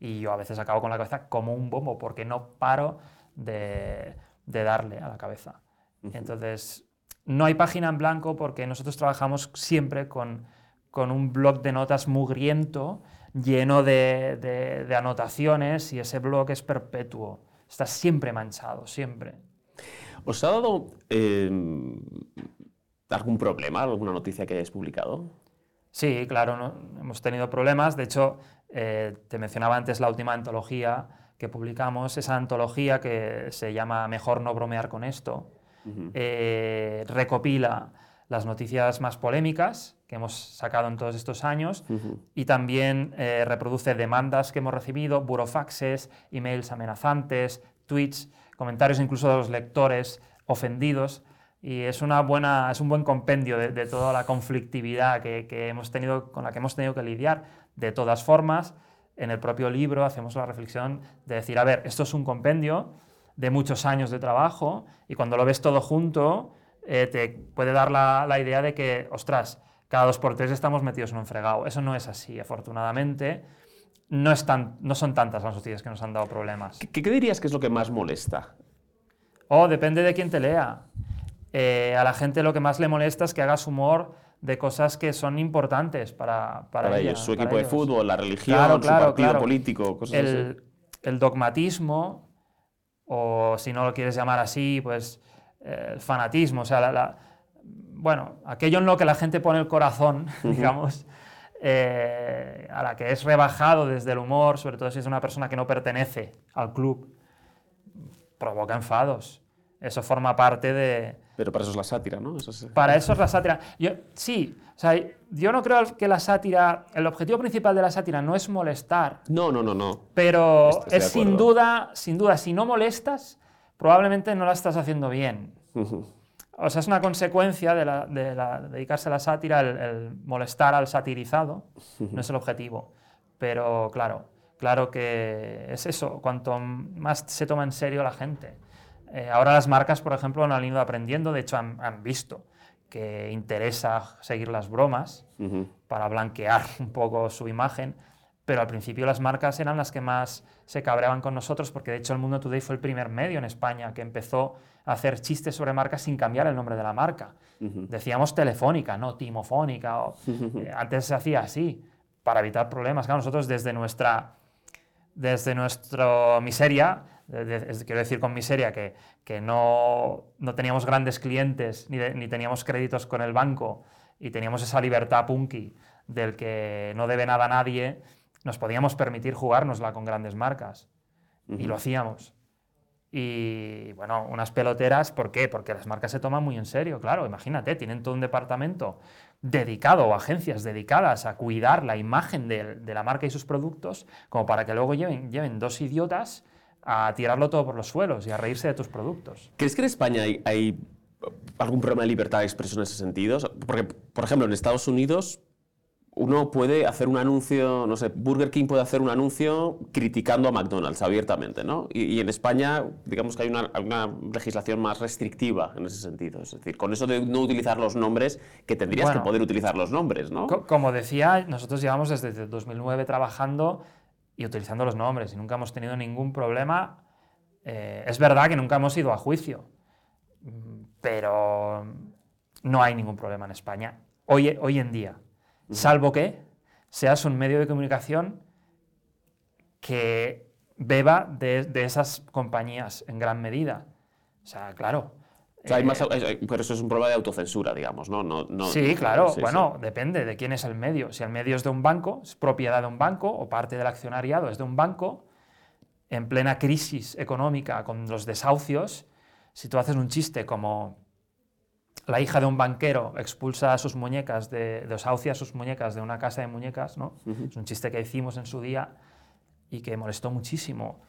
Y yo a veces acabo con la cabeza como un bombo porque no paro de, de darle a la cabeza. Entonces, no hay página en blanco porque nosotros trabajamos siempre con, con un blog de notas mugriento lleno de, de, anotaciones y ese blog es perpetuo. Está siempre manchado, siempre. ¿Os ha dado eh, algún problema, alguna noticia que hayáis publicado? Sí, claro, ¿no? hemos tenido problemas. De hecho, eh, te mencionaba antes la última antología que publicamos, esa antología que se llama Mejor no bromear con esto, eh, recopila las noticias más polémicas que hemos sacado en todos estos años y también eh, reproduce demandas que hemos recibido, burofaxes, emails amenazantes, tweets, comentarios incluso de los lectores ofendidos. Y es, una buena, es un buen compendio de, toda la conflictividad que, que, hemos tenido, con la que hemos tenido que lidiar. De todas formas, en el propio libro hacemos la reflexión de decir, a ver, esto es un compendio de muchos años de trabajo y cuando lo ves todo junto eh, te puede dar la, la, idea de que, ostras, cada dos por tres estamos metidos en un fregado. Eso no es así, afortunadamente. No, es no son tantas las noticias que nos han dado problemas. ¿Qué, ¿Qué, dirías que es lo que más molesta? Oh, depende de quién te lea. Eh, a la gente lo que más le molesta es que hagas humor de cosas que son importantes para, para, para ellos. Su equipo de fútbol, la religión, su partido político, cosas el, así. El dogmatismo o si no lo quieres llamar así, pues eh, el fanatismo, o sea, la, bueno, aquello en lo que la gente pone el corazón, digamos, eh, a la que es rebajado desde el humor, sobre todo si es una persona que no pertenece al club, provoca enfados. Eso forma parte de... Pero para eso es la sátira, ¿no? Para eso es la sátira. Yo, sí, o sea, yo no creo que la sátira, el objetivo principal de la sátira no es molestar. No, no, no, no. Pero es sin duda, sin duda, si no molestas, probablemente no la estás haciendo bien. O sea, es una consecuencia de, dedicarse a la sátira, el, molestar al satirizado, no es el objetivo. Pero claro, claro que es eso, cuanto más se toma en serio la gente. Eh, ahora las marcas, por ejemplo, han ido aprendiendo, de hecho han, visto que interesa seguir las bromas para blanquear un poco su imagen, pero al principio las marcas eran las que más se cabreaban con nosotros, porque de hecho el Mundo Today fue el primer medio en España que empezó a hacer chistes sobre marcas sin cambiar el nombre de la marca. Decíamos telefónica, no timofónica, o, eh, antes se hacía así, para evitar problemas. Claro, nosotros desde nuestra, desde nuestra miseria quiero decir con miseria que, que no, no, teníamos grandes clientes ni, ni, teníamos créditos con el banco y teníamos esa libertad punky del que no debe nada a nadie, nos podíamos permitir jugárnosla con grandes marcas. Y lo hacíamos. Y bueno, unas peloteras, ¿por qué? Porque las marcas se toman muy en serio, claro, imagínate, tienen todo un departamento dedicado o agencias dedicadas a cuidar la imagen de, de la marca y sus productos, como para que luego lleven, lleven dos idiotas a tirarlo todo por los suelos y a reírse de tus productos. ¿Crees que en España hay, algún problema de libertad de expresión en ese sentido? Porque, por ejemplo, en Estados Unidos uno puede hacer un anuncio, no sé, Burger King puede hacer un anuncio criticando a McDonald's abiertamente, ¿no? Y, en España, digamos que hay una, legislación más restrictiva en ese sentido. Es decir, con eso de no utilizar los nombres, que tendrías que poder utilizar los nombres, ¿no? como decía, nosotros llevamos desde 2009 trabajando y utilizando los nombres y nunca hemos tenido ningún problema. Eh, es verdad que nunca hemos ido a juicio, pero no hay ningún problema en España hoy, hoy en día, salvo que seas un medio de comunicación que beba de, de esas compañías en gran medida. O sea, claro, O sea, hay más, pero eso es un problema de autocensura, digamos, ¿no? no, no sí, claro. bueno, depende de quién es el medio. Si el medio es de un banco, es propiedad de un banco, o parte del accionariado es de un banco, en plena crisis económica con los desahucios, si tú haces un chiste como la hija de un banquero expulsa a sus muñecas, de, desahucia a sus muñecas de una casa de muñecas, ¿no? Es un chiste que hicimos en su día y que molestó muchísimo.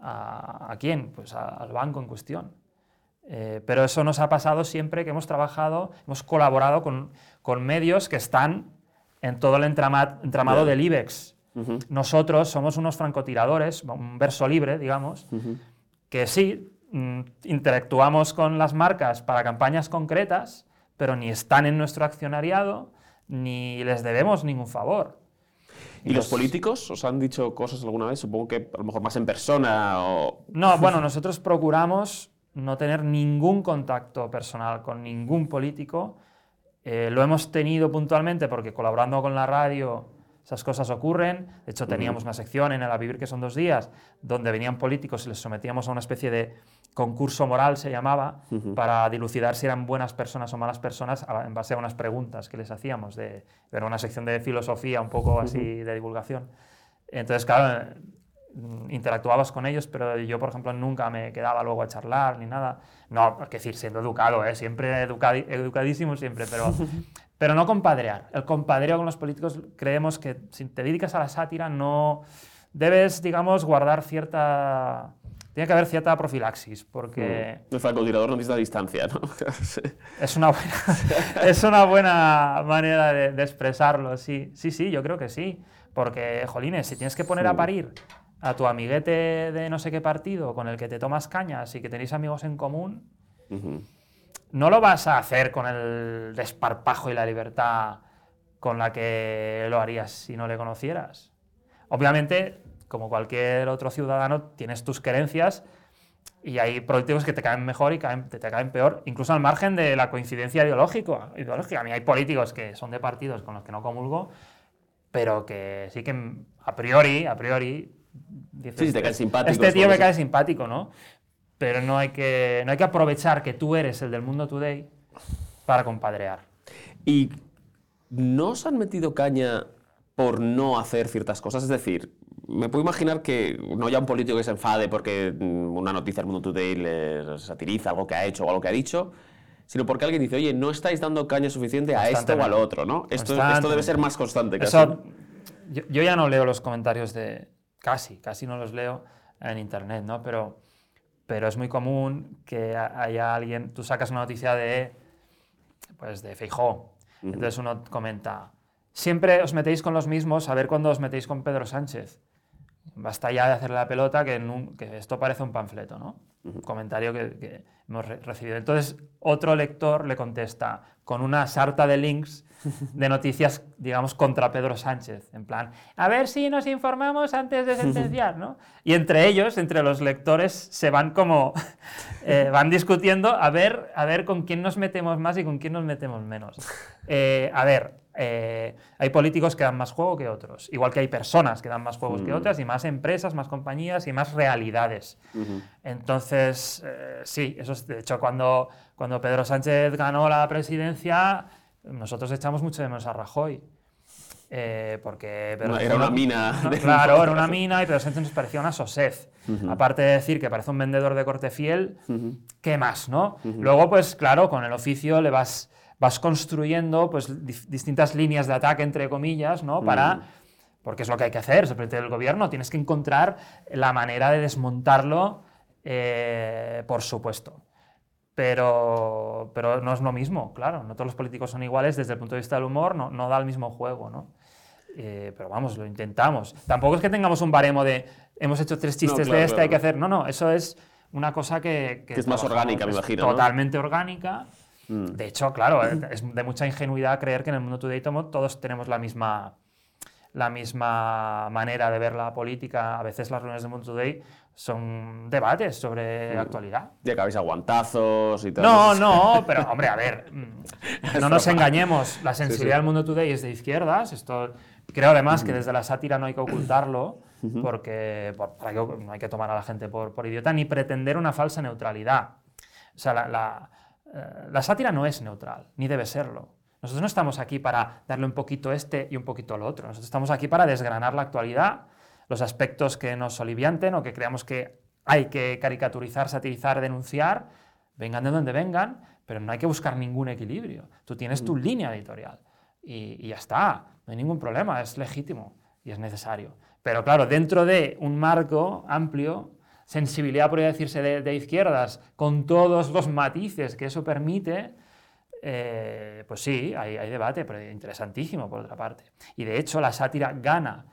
¿A, a quién? Pues al banco en cuestión. Eh, pero eso nos ha pasado siempre que hemos trabajado, hemos colaborado con, con medios que están en todo el entramado del IBEX. Nosotros somos unos francotiradores, un verso libre, digamos, que sí, mm, interactuamos con las marcas para campañas concretas, pero ni están en nuestro accionariado, ni les debemos ningún favor. ¿Y los políticos os han dicho cosas alguna vez? Supongo que a lo mejor más en persona o... No, bueno, nosotros procuramos no tener ningún contacto personal con ningún político. Eh, lo hemos tenido puntualmente porque colaborando con la radio esas cosas ocurren. De hecho, teníamos una sección en el A Vivir que son dos días, donde venían políticos y les sometíamos a una especie de concurso moral, se llamaba, para dilucidar si eran buenas personas o malas personas en base a unas preguntas que les hacíamos. De, era una sección de filosofía un poco así de divulgación. Entonces, claro, interactuabas con ellos, pero yo, por ejemplo, nunca me quedaba luego a charlar ni nada. No, es decir, siendo educado, ¿eh? siempre educadísimo, siempre, pero, pero no compadrear. El compadreo con los políticos, creemos que si te dedicas a la sátira, no debes, digamos, guardar cierta... Tiene que haber cierta profilaxis, porque... Mm. El francotirador no necesita distancia, ¿no? es, una buena, es una buena manera de, de, expresarlo, sí. Sí, sí, yo creo que sí. Porque, jolines, si tienes que poner a parir a tu amiguete de no sé qué partido con el que te tomas cañas y que tenéis amigos en común, no lo vas a hacer con el desparpajo y la libertad con la que lo harías si no le conocieras. Obviamente, como cualquier otro ciudadano, tienes tus creencias y hay políticos que te caen mejor y te, caen peor, incluso al margen de la coincidencia ideológica. ideológica. A mí hay políticos que son de partidos con los que no comulgo, pero que sí que a priori, a priori, sí, te cae simpático. Este tío me cae simpático, ¿no? Pero no hay, que, no hay que aprovechar que tú eres el del mundo today para compadrear. ¿Y no os han metido caña por no hacer ciertas cosas? Es decir, me puedo imaginar que no haya un político que se enfade porque mm, una noticia del Mundo Today le satiriza algo que ha hecho o algo que ha dicho, sino porque alguien dice, oye, no estáis dando caña suficiente a este o al otro, ¿no? Esto, esto debe ser más constante. Eso, yo, ya no leo los comentarios de, casi, casi no los leo en internet, ¿no? Pero, pero es muy común que haya alguien, tú sacas una noticia de, pues de Feijó, entonces uno comenta, siempre os metéis con los mismos, a ver cuándo os metéis con Pedro Sánchez. Basta ya de hacerle la pelota que, que esto parece un panfleto, ¿no? Un comentario que, que hemos recibido. Entonces, otro lector le contesta con una sarta de links de noticias, digamos, contra Pedro Sánchez, en plan, a ver si nos informamos antes de sentenciar, ¿no? Y entre ellos, entre los lectores, se van como, eh, van discutiendo a ver, a ver con quién nos metemos más y con quién nos metemos menos. Eh, a ver, eh, hay políticos que dan más juego que otros, igual que hay personas que dan más juegos que mm. otras, y más empresas, más compañías y más realidades. Entonces, sí, eso es, de hecho, cuando, cuando Pedro Sánchez ganó la presidencia, nosotros echamos mucho de menos a Rajoy. Eh, porque era una mina. claro, era una mina y Pedro Sánchez nos parecía una sosez. Aparte de decir que parece un vendedor de corte fiel, ¿qué más, no? Luego, pues claro, con el oficio le vas, vas construyendo pues, distintas líneas de ataque, entre comillas, ¿no? Para, porque es lo que hay que hacer, todo el gobierno, tienes que encontrar la manera de desmontarlo, eh, por supuesto pero, pero no es lo mismo, claro, no todos los políticos son iguales desde el punto de vista del humor, no, no da el mismo juego, ¿no? Eh, pero vamos, lo intentamos. Tampoco es que tengamos un baremo de hemos hecho tres chistes de este, hay que hacer. No, no, eso es una cosa que. Que, es más orgánica, me imagino. Totalmente orgánica. Mm. De hecho, claro, es de mucha ingenuidad creer que en el mundo Today todos tenemos la misma, la misma manera de ver la política. A veces las reuniones del mundo Today son debates sobre mm. actualidad. Y acabáis aguantazos y tal. No, no, pero hombre, a ver, mm, no nos engañemos. La sensibilidad del mundo today es de izquierdas. Esto creo además que mm. desde la sátira no hay que ocultarlo, porque no hay que tomar a la gente por, por idiota ni pretender una falsa neutralidad. O sea, la, eh, la sátira no es neutral, ni debe serlo. Nosotros no estamos aquí para darle un poquito este y un poquito al otro. Nosotros estamos aquí para desgranar la actualidad, los aspectos que nos olivianten o que creamos que hay que caricaturizar, satirizar, denunciar, vengan de donde vengan, pero no hay que buscar ningún equilibrio. Tú tienes tu línea editorial y, y ya está, no hay ningún problema, es legítimo y es necesario. Pero claro, dentro de un marco amplio, sensibilidad, podría decirse, de, izquierdas, con todos los matices que eso permite, eh, pues sí, hay, debate, pero interesantísimo por otra parte. Y de hecho la sátira gana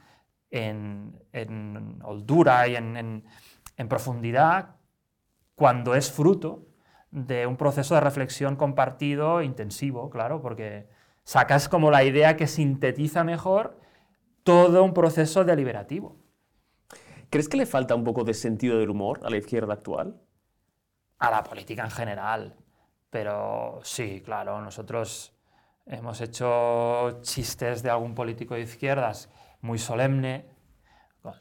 en, en holdura y en, en profundidad cuando es fruto de un proceso de reflexión compartido intensivo, claro, porque sacas como la idea que sintetiza mejor todo un proceso deliberativo. ¿Crees que le falta un poco de sentido del humor a la izquierda actual? A la política en general. Pero sí, claro, nosotros hemos hecho chistes de algún político de izquierdas muy solemne,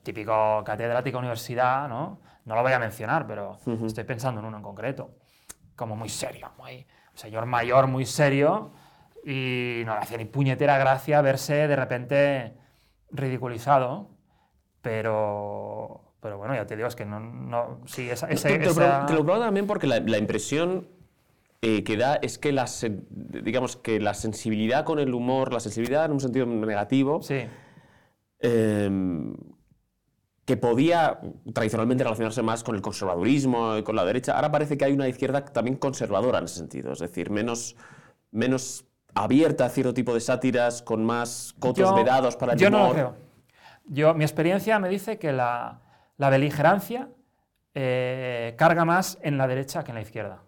típico catedrático universidad, ¿no? No lo voy a mencionar, pero estoy pensando en uno en concreto, como muy serio, muy señor mayor muy serio, y no le hacía ni puñetera gracia verse de repente ridiculizado, pero, pero bueno, ya te digo, es que no... no sí, esa, esa, te, te, lo, también porque la, la impresión eh, que da es que la, digamos, que la sensibilidad con el humor, la sensibilidad en un sentido negativo, sí. eh, que podía tradicionalmente relacionarse más con el conservadurismo y con la derecha, ahora parece que hay una izquierda también conservadora en ese sentido, es decir, menos, menos abierta a cierto tipo de sátiras, con más cotos vedados para el yo humor. no lo creo. Yo, mi experiencia me dice que la, la beligerancia eh, carga más en la derecha que en la izquierda.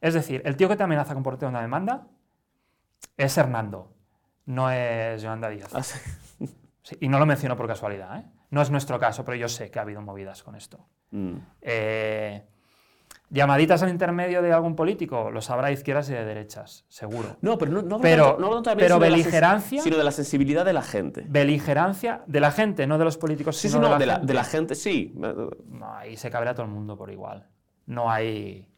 Es decir, el tío que te amenaza con porteo una demanda es Hernando, no es Yolanda Díaz. Ah, y no lo menciono por casualidad. ¿eh? No es nuestro caso, pero yo sé que ha habido movidas con esto. Mm. Eh, llamaditas al intermedio de algún político, los habrá izquierdas y de derechas, seguro. No, pero no, no pero, no, pero beligerancia, sino de la sensibilidad de la gente. Beligerancia de la gente, no de los políticos, sí, sino sí, no, de, la, de la gente, sí. No, ahí se cabrea todo el mundo por igual. No hay,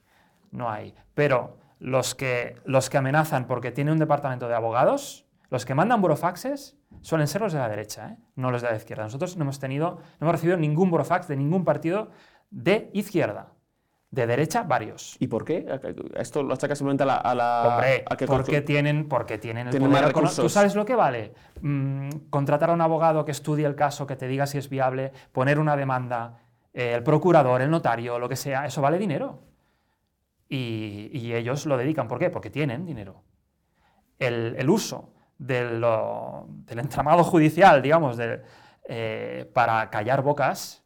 no hay. Pero los que, los que amenazan porque tiene un departamento de abogados, los que mandan burofaxes, suelen ser los de la derecha, ¿eh? no los de la izquierda. Nosotros no hemos tenido, no hemos recibido ningún burofax de ningún partido de izquierda. De derecha, varios. ¿Y por qué? ¿Esto lo achaca simplemente a la...? A la Hombre, a porque, tienen, porque tienen el tienen poder más económico. ¿Tú sabes lo que vale? Mm, contratar a un abogado que estudie el caso, que te diga si es viable, poner una demanda, eh, el procurador, el notario, lo que sea, eso vale dinero. Y, y ellos lo dedican. ¿Por qué? Porque tienen dinero. El, el uso de lo- del entramado judicial, digamos, de, eh, para callar bocas,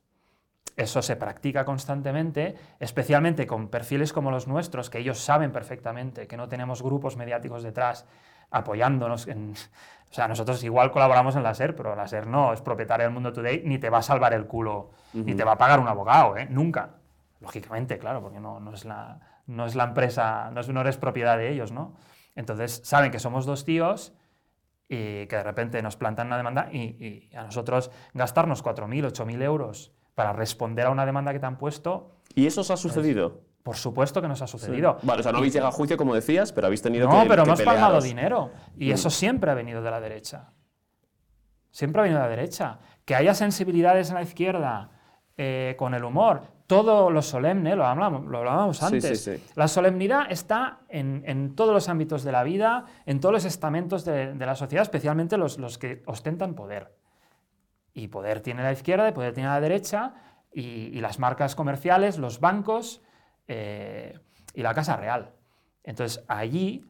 eso se practica constantemente, especialmente con perfiles como los nuestros, que ellos saben perfectamente que no tenemos grupos mediáticos detrás apoyándonos. En, o sea, nosotros igual colaboramos en la SER, pero la SER no es propietaria del Mundo Today, ni te va a salvar el culo, ni te va a pagar un abogado, ¿eh? nunca. Lógicamente, claro, porque no, no es, la, no es la empresa, no, es, no eres propiedad de ellos, ¿no? Entonces saben que somos dos tíos y que de repente nos plantan una demanda y, y a nosotros gastarnos 4.000, 8.000 euros para responder a una demanda que te han puesto, ¿Y eso os ha sucedido? por supuesto que nos ha sucedido. Vale, o sea, no habéis llegado a juicio, como decías, pero habéis tenido No, que pero que hemos pagado pelearos. dinero. Y Mm. eso siempre ha venido de la derecha. Siempre ha venido de la derecha. Que haya sensibilidades en la izquierda eh, con el humor, todo lo solemne, lo hablamos, lo hablábamos Sí, antes. sí, sí. La solemnidad está en, en todos los ámbitos de la vida, en todos los estamentos de, de la sociedad, especialmente los, los que ostentan poder. Y poder tiene la izquierda y poder tiene la derecha, y, y las marcas comerciales, los bancos eh, y la Casa Real. Entonces, allí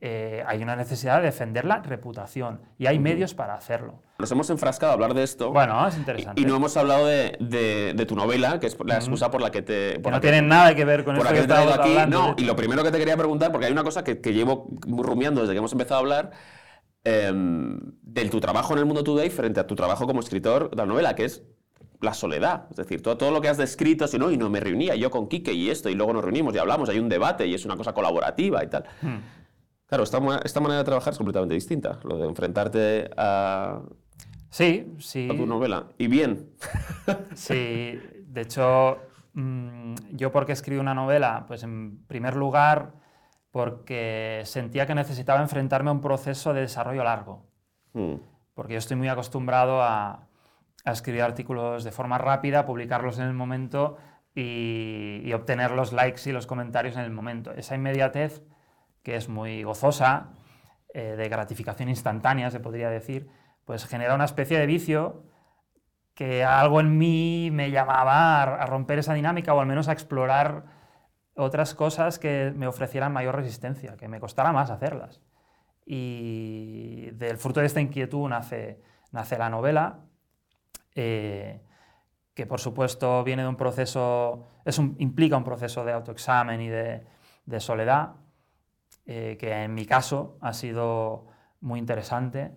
eh, hay una necesidad de defender la reputación y hay medios para hacerlo. Nos hemos enfrascado a hablar de esto. Bueno, es interesante. Y no hemos hablado de, de- de tu novela, que es la excusa por la que te. que por no la que- tienen nada que ver con por esto que que te aquí. hablando. No, y lo primero que te quería preguntar, porque hay una cosa que, que llevo rumiando desde que hemos empezado a hablar, em, de tu trabajo en el Mundo Today frente a tu trabajo como escritor de la novela, que es la soledad. Es decir, todo, todo lo que has descrito, si no, y no me reunía yo con Quique y esto, y luego nos reunimos y hablamos, hay un debate y es una cosa colaborativa y tal. Hmm. Claro, esta, esta manera de trabajar es completamente distinta, lo de enfrentarte a, Sí, sí. a tu novela. Y bien. Sí, de hecho, mm, yo porque escribí una novela, pues en primer lugar porque sentía que necesitaba enfrentarme a un proceso de desarrollo largo. Mm. Porque yo estoy muy acostumbrado a, a escribir artículos de forma rápida, publicarlos en el momento y, y obtener los likes y los comentarios en el momento. Esa inmediatez, que es muy gozosa, eh, de gratificación instantánea, se podría decir, pues genera una especie de vicio que algo en mí me llamaba a, a romper esa dinámica o al menos a explorar otras cosas que me ofrecieran mayor resistencia, que me costara más hacerlas. Y del fruto de esta inquietud nace, nace la novela, eh, que por supuesto viene de un proceso, es un- implica un proceso de autoexamen y de, de soledad, eh, que en mi caso ha sido muy interesante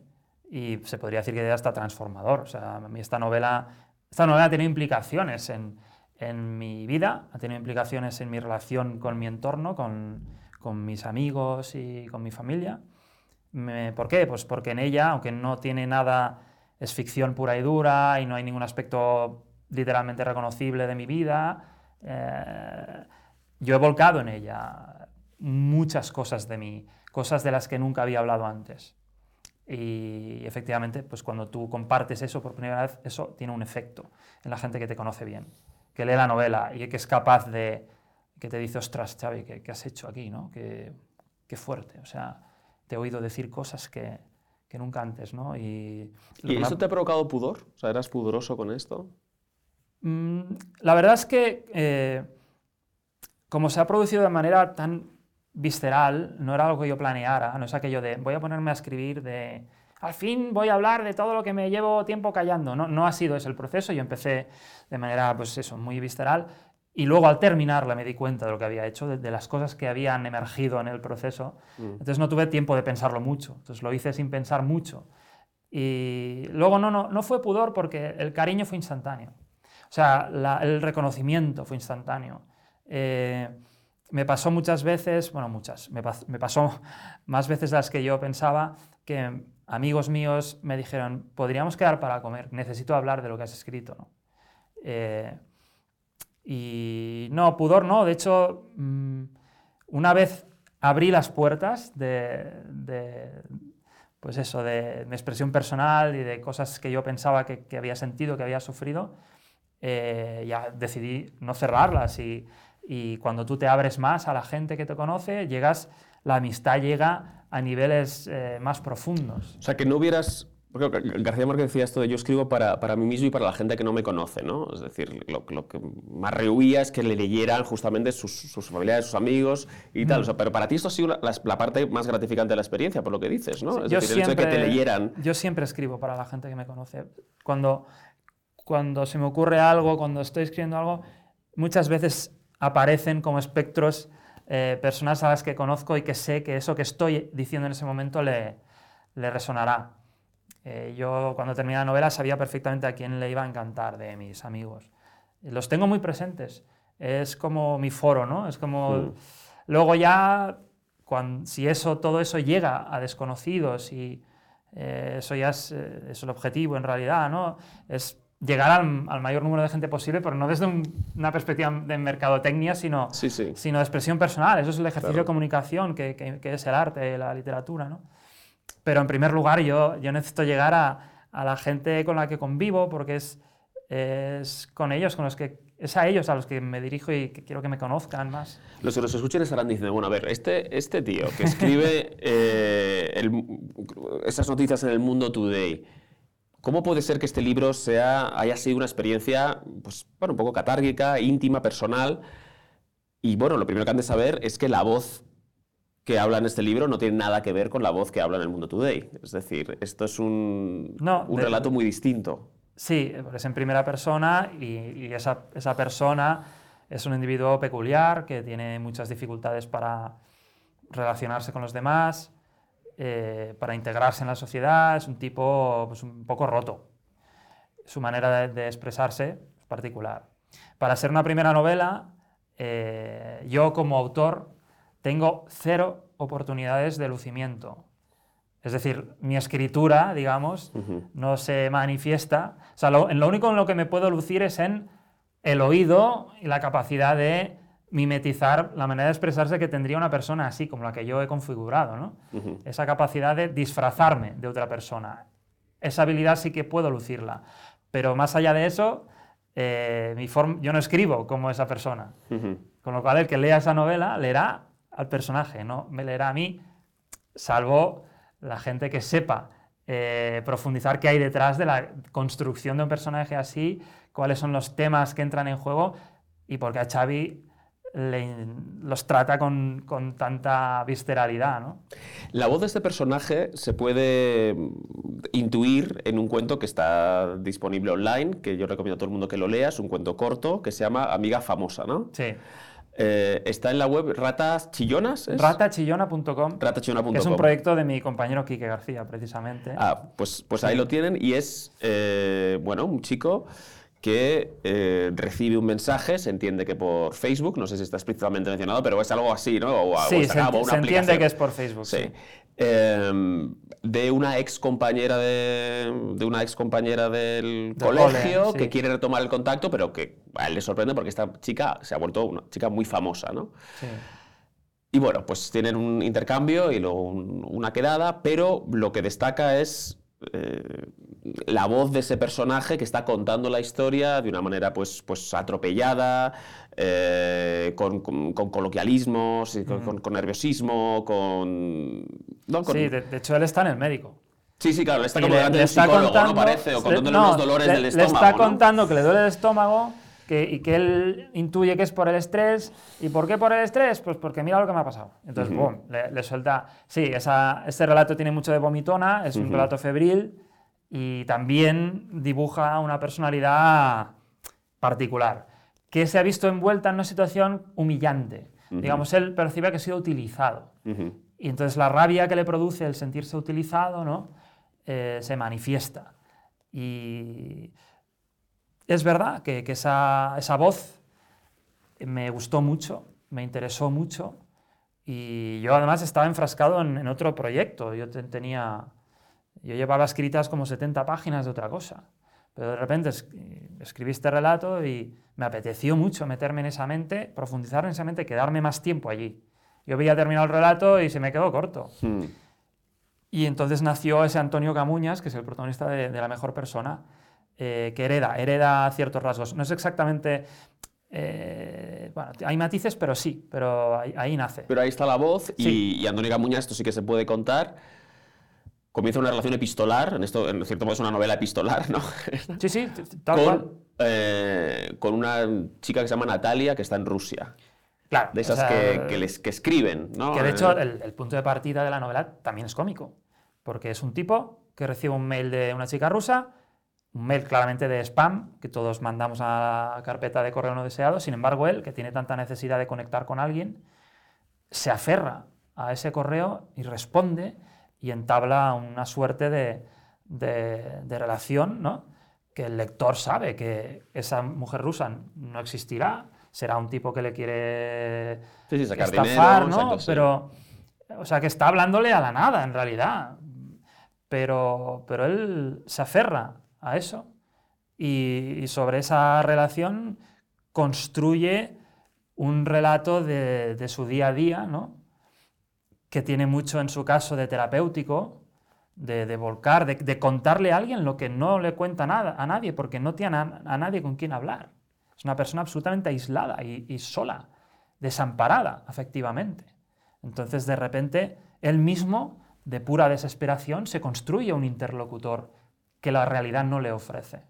y se podría decir que hasta transformador. O sea, a mí esta novela, esta novela tenido implicaciones en, en mi vida, ha tenido implicaciones en mi relación con mi entorno, con, con mis amigos y con mi familia. ¿Por qué? Pues porque en ella, aunque no tiene nada, es ficción pura y dura y no hay ningún aspecto literalmente reconocible de mi vida, eh, yo he volcado en ella muchas cosas de mí, cosas de las que nunca había hablado antes. Y efectivamente, pues cuando tú compartes eso por primera vez, eso tiene un efecto en la gente que te conoce bien, que lee la novela y que es capaz de, que te dice, ostras, Xavi, ¿qué, qué has hecho aquí? ¿no? Qué, qué fuerte. O sea, te he oído decir cosas que, que nunca antes, ¿no? Y, ¿Y me eso te ha provocado pudor? O sea, ¿eras pudoroso con esto? Mm, La verdad es que, eh, como se ha producido de manera tan visceral, no era algo que yo planeara, no es aquello de voy a ponerme a escribir de al fin voy a hablar de todo lo que me llevo tiempo callando. No, no ha sido ese el proceso, yo empecé de manera, pues eso, muy visceral y luego al terminarla me di cuenta de lo que había hecho, de, de las cosas que habían emergido en el proceso. Mm. Entonces no tuve tiempo de pensarlo mucho, entonces lo hice sin pensar mucho. Y luego no, no, no fue pudor porque el cariño fue instantáneo. O sea, la- el reconocimiento fue instantáneo. Eh, me pasó muchas veces, bueno, muchas, me, pas- me pasó más veces de las que yo pensaba, que amigos míos me dijeron, podríamos quedar para comer, necesito hablar de lo que has escrito. ¿no? Eh, y no, pudor no, de hecho, mm, una vez abrí las puertas de, pues eso, de mi expresión personal y de cosas que yo pensaba que, que había sentido, que había sufrido, eh, ya decidí no cerrarlas y, y cuando tú te abres más a la gente que te conoce, llegas, la amistad llega a niveles eh, más profundos. O sea, que no hubieras... Porque Gar- García Márquez decía esto de yo escribo para, para mí mismo y para la gente que no me conoce, ¿no? Es decir, lo, lo que más rehuía es que le leyeran justamente sus, sus familiares, sus amigos y tal. O sea, pero para ti esto ha sido la, la- parte más gratificante de la experiencia, por lo que dices, ¿no? Es yo, decir, el hecho de que te leyeran. yo siempre escribo para la gente que me conoce. Cuando, cuando se me ocurre algo, cuando estoy escribiendo algo, muchas veces aparecen como espectros eh, personas a las que conozco y que sé que eso que estoy diciendo en ese momento le, le resonará. Eh, yo cuando terminé la novela sabía perfectamente a quién le iba a encantar de mis amigos. Los tengo muy presentes. Es como mi foro, ¿no? Es como... Mm. Luego ya, cuan- si eso, todo eso llega a desconocidos y eh, eso ya es, es el objetivo en realidad, ¿no? Es llegar al, al mayor número de gente posible, pero no desde un- una perspectiva de mercadotecnia, sino, Sí, sí. sino de expresión personal. Eso es el ejercicio Claro. de comunicación que, que- que es el arte, la literatura, ¿no? Pero en primer lugar, yo, yo necesito llegar a, a la gente con la que convivo, porque es, es con ellos, con los que, es a ellos a los que me dirijo y que quiero que me conozcan más. Los que nos escuchen estarán diciendo, bueno, a ver, este, este tío que escribe eh, el- esas noticias en el Mundo Today, ¿cómo puede ser que este libro sea, haya sido una experiencia, pues, bueno, un poco catárquica, íntima, personal? Y bueno, lo primero que han de saber es que la voz que habla en este libro no tiene nada que ver con la voz que habla en el Mundo Today. Es decir, esto es un, No, un de- relato muy distinto. Sí, es en primera persona y, y esa, esa persona es un individuo peculiar que tiene muchas dificultades para relacionarse con los demás, eh, para integrarse en la sociedad, es un tipo pues, un poco roto. Su manera de, de expresarse es particular. Para ser una primera novela, eh, yo como autor tengo cero oportunidades de lucimiento. Es decir, mi escritura, digamos, no se manifiesta. O sea, lo único en lo que me puedo lucir es en el oído y la capacidad de mimetizar la manera de expresarse que tendría una persona así, como la que yo he configurado, ¿no? Esa capacidad de disfrazarme de otra persona. Esa habilidad sí que puedo lucirla. Pero más allá de eso, eh, mi form- yo no escribo como esa persona. Con lo cual, el que lea esa novela leerá al personaje, no me leerá a mí, salvo la gente que sepa eh, profundizar qué hay detrás de la construcción de un personaje así, cuáles son los temas que entran en juego y por qué a Xavi le- los trata con, con tanta visceralidad. ¿no? La voz de este personaje se puede mm, intuir en un cuento que está disponible online, que yo recomiendo a todo el mundo que lo lea, es un cuento corto que se llama Amiga Famosa, ¿no? Sí. Eh, está en la web Ratas Chillonas. ¿es? Ratachillona.com, es un proyecto de mi compañero Quique García, precisamente. Ah, pues, pues ahí lo tienen y es, eh, bueno, un chico que eh, recibe un mensaje, se entiende que por Facebook, no sé si está explícitamente mencionado, pero es algo así, ¿no? O, o sí, se, Instagram, o ent- una se entiende que es por Facebook. Sí. sí. Eh, de una ex compañera de, de una ex compañera del, Del colegio sí. que quiere retomar el contacto, pero que a él le sorprende porque esta chica se ha vuelto una chica muy famosa, ¿no? sí. Y bueno, pues tienen un intercambio y luego un- una quedada, pero lo que destaca es eh, la voz de ese personaje que está contando la historia de una manera pues, pues atropellada, eh, con, con- con coloquialismos, y con, nerviosismo, con... Sí, de, de hecho él está en el médico. sí, sí, claro, le está Y como le- delante le de un psicólogo, ¿no? Parece, o le- contándole no, unos dolores le- del Le estómago, está ¿no? contando que le duele el estómago que, y que él intuye que es por el estrés. ¿Y por qué por el estrés? Pues porque mira lo que me ha pasado. Entonces, Ujú. boom, le, le suelta... Sí, esa, este relato tiene mucho de vomitona, es un Ujú. relato febril y también dibuja una personalidad particular, que se ha visto envuelta en una situación humillante. Ujú. Digamos, él percibe que ha sido utilizado. Y entonces la rabia que le produce el sentirse utilizado ¿no? Eh, se manifiesta. Y es verdad que, que esa, esa voz me gustó mucho, me interesó mucho. Y yo además estaba enfrascado en, en otro proyecto. Yo te- tenía, yo llevaba escritas como 70 páginas de otra cosa. Pero de repente es- escribí este relato y me apeteció mucho meterme en esa mente, profundizar en esa mente, quedarme más tiempo allí. Yo había terminado el relato y se me quedó corto. Hmm. Y entonces nació ese Antonio Camuñas, que es el protagonista de, de La Mejor Persona, eh, que hereda, hereda ciertos rasgos. No es exactamente... eh, bueno, hay matices, pero sí, pero ahí, ahí nace. Pero ahí está la voz y, Sí. y Antonio Camuña, esto sí que se puede contar. Comienza una relación epistolar, en esto en cierto modo es una novela epistolar, ¿no? Sí, sí, tal cual. con, eh, con una chica que se llama Natalia, que está en Rusia. Claro, De esas o sea, que, que les, que escriben, ¿no? Que de hecho el, el punto de partida de la novela también es cómico, porque es un tipo que recibe un mail de una chica rusa, un mail claramente de spam, que todos mandamos a la carpeta de correo no deseado, sin embargo él, que tiene tanta necesidad de conectar con alguien, se aferra a ese correo y responde y entabla una suerte de, de- de relación, ¿no? que el lector sabe que esa mujer rusa no existirá, será un tipo que le quiere Sí, sí, sacar estafar, dinero, ¿no? exacto, sí. Pero, o sea, que está hablándole a la nada, en realidad. Pero, pero él se aferra a eso y, sobre esa relación construye un relato de, de su día a día, ¿no? Que tiene mucho en su caso de terapéutico, de, de volcar, de, de contarle a alguien lo que no le cuenta nada, a nadie, porque no tiene a, nadie con quien hablar. Es una persona absolutamente aislada y, y sola, desamparada, efectivamente. Entonces, de repente, él mismo, de pura desesperación, se construye un interlocutor que la realidad no le ofrece.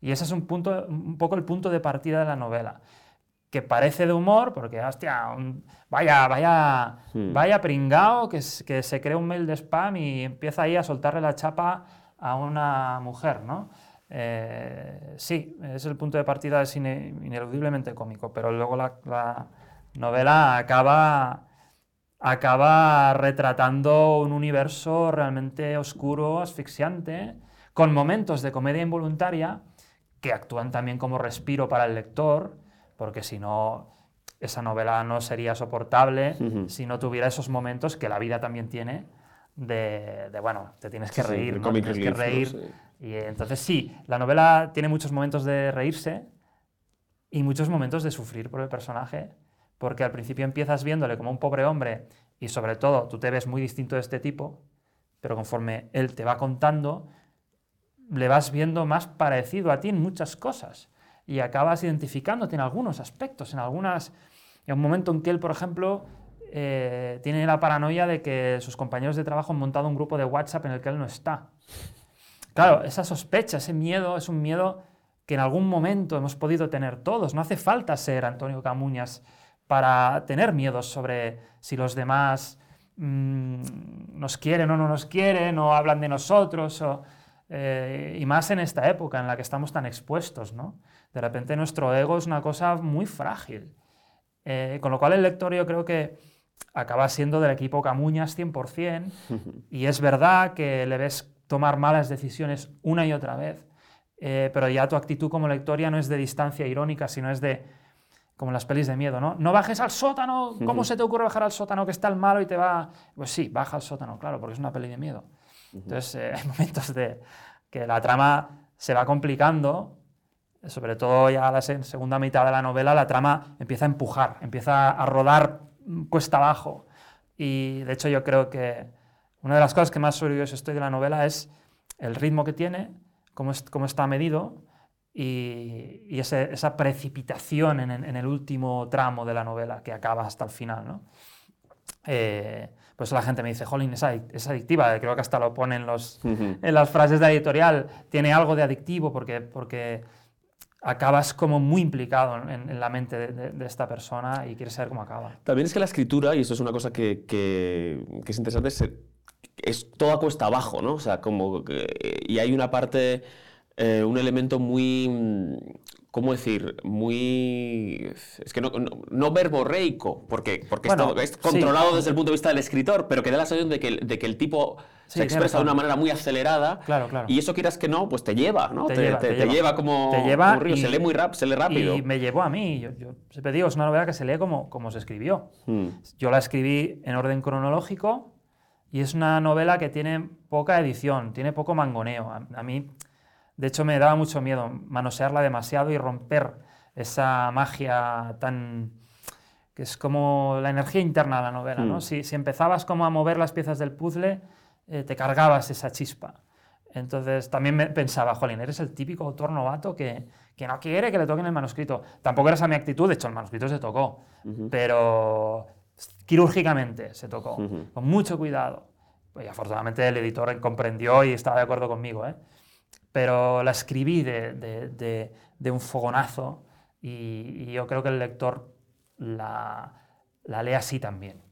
Y ese es un, punto, un poco el punto de partida de la novela, que parece de humor, porque, hostia, un- vaya, vaya, vaya pringao que, que se crea un mail de spam y empieza ahí a soltarle la chapa a una mujer, ¿no? Eh, sí, es el punto de partida, es ine- ineludiblemente cómico, pero luego la, la novela acaba, acaba retratando un universo realmente oscuro, asfixiante, con momentos de comedia involuntaria que actúan también como respiro para el lector, porque si no, esa novela no sería soportable si no tuviera esos momentos que la vida también tiene de, de, bueno, te tienes que Sí, reír, ¿no? tienes que reír. Sí. Y entonces sí, la novela tiene muchos momentos de reírse y muchos momentos de sufrir por el personaje, porque al principio empiezas viéndole como un pobre hombre y sobre todo tú te ves muy distinto de este tipo, pero conforme él te va contando, le vas viendo más parecido a ti en muchas cosas y acabas identificándote en algunos aspectos, en algunas... En un momento en que él, por ejemplo, eh, tiene la paranoia de que sus compañeros de trabajo han montado un grupo de WhatsApp en el que él no está. Claro, esa sospecha, ese miedo, es un miedo que en algún momento hemos podido tener todos. No hace falta ser Antonio Camuñas para tener miedos sobre si los demás mm, nos quieren o no nos quieren, o hablan de nosotros, eh, y más en esta época en la que estamos tan expuestos. ¿no? De repente nuestro ego es una cosa muy frágil. Eh, con lo cual el lector yo creo que acaba siendo del equipo Camuñas 100%, y es verdad que le ves tomar malas decisiones una y otra vez, eh, pero ya tu actitud como lector ya no es de distancia irónica, sino es de, como en las pelis de miedo, ¿no? No bajes al sótano, ¿cómo se te ocurre bajar al sótano que está el malo y te va...? Pues sí, baja al sótano, claro, porque es una peli de miedo. Entonces eh, hay momentos de que la trama se va complicando, sobre todo ya la segunda mitad de la novela, la trama empieza a empujar, empieza a rodar cuesta abajo. Y de hecho yo creo que una de las cosas que más orgulloso estoy de la novela es el ritmo que tiene, cómo, está medido y, esa precipitación en, el último tramo de la novela que acaba hasta el final. ¿no? Eh, pues la gente me dice, Jolín, es, adictiva, creo que hasta lo ponen los, en las frases de editorial, tiene algo de adictivo porque, porque acabas como muy implicado en, la mente de, esta persona y quieres saber cómo acaba. También es que la escritura, y esto es una cosa que, que, es interesante, es, es toda cuesta abajo, ¿no? O sea, como y hay una parte, eh, un elemento muy, ¿cómo decir? Muy... Es que no, no, verborreico, porque, porque es controlado desde el punto de vista del escritor, pero que da la sensación de que, de que el tipo se expresa de una manera muy acelerada. Claro, claro. Y eso quieras que no, pues te lleva, ¿no? Te, lleva, como, te lleva río, se lee muy rap, se lee rápido. Y me llevó a mí. Yo, yo siempre digo, es una novela que se lee como, como se escribió. Hmm. Yo la escribí en orden cronológico y es una novela que tiene poca edición, tiene poco mangoneo. a mí de hecho, me daba mucho miedo manosearla demasiado y romper esa magia tan que es como la energía interna de la novela. ¿no? Hmm. Si, empezabas como a mover las piezas del puzzle, eh, te cargabas esa chispa. Entonces también me pensaba, Jolín, eres el típico autor novato que, que, no quiere que le toquen el manuscrito. Tampoco era esa mi actitud, de hecho el manuscrito se tocó, pero quirúrgicamente se tocó, con mucho cuidado. Y afortunadamente el editor comprendió y estaba de acuerdo conmigo. ¿eh? Pero la escribí de, un fogonazo y, yo creo que el lector la, lee así también.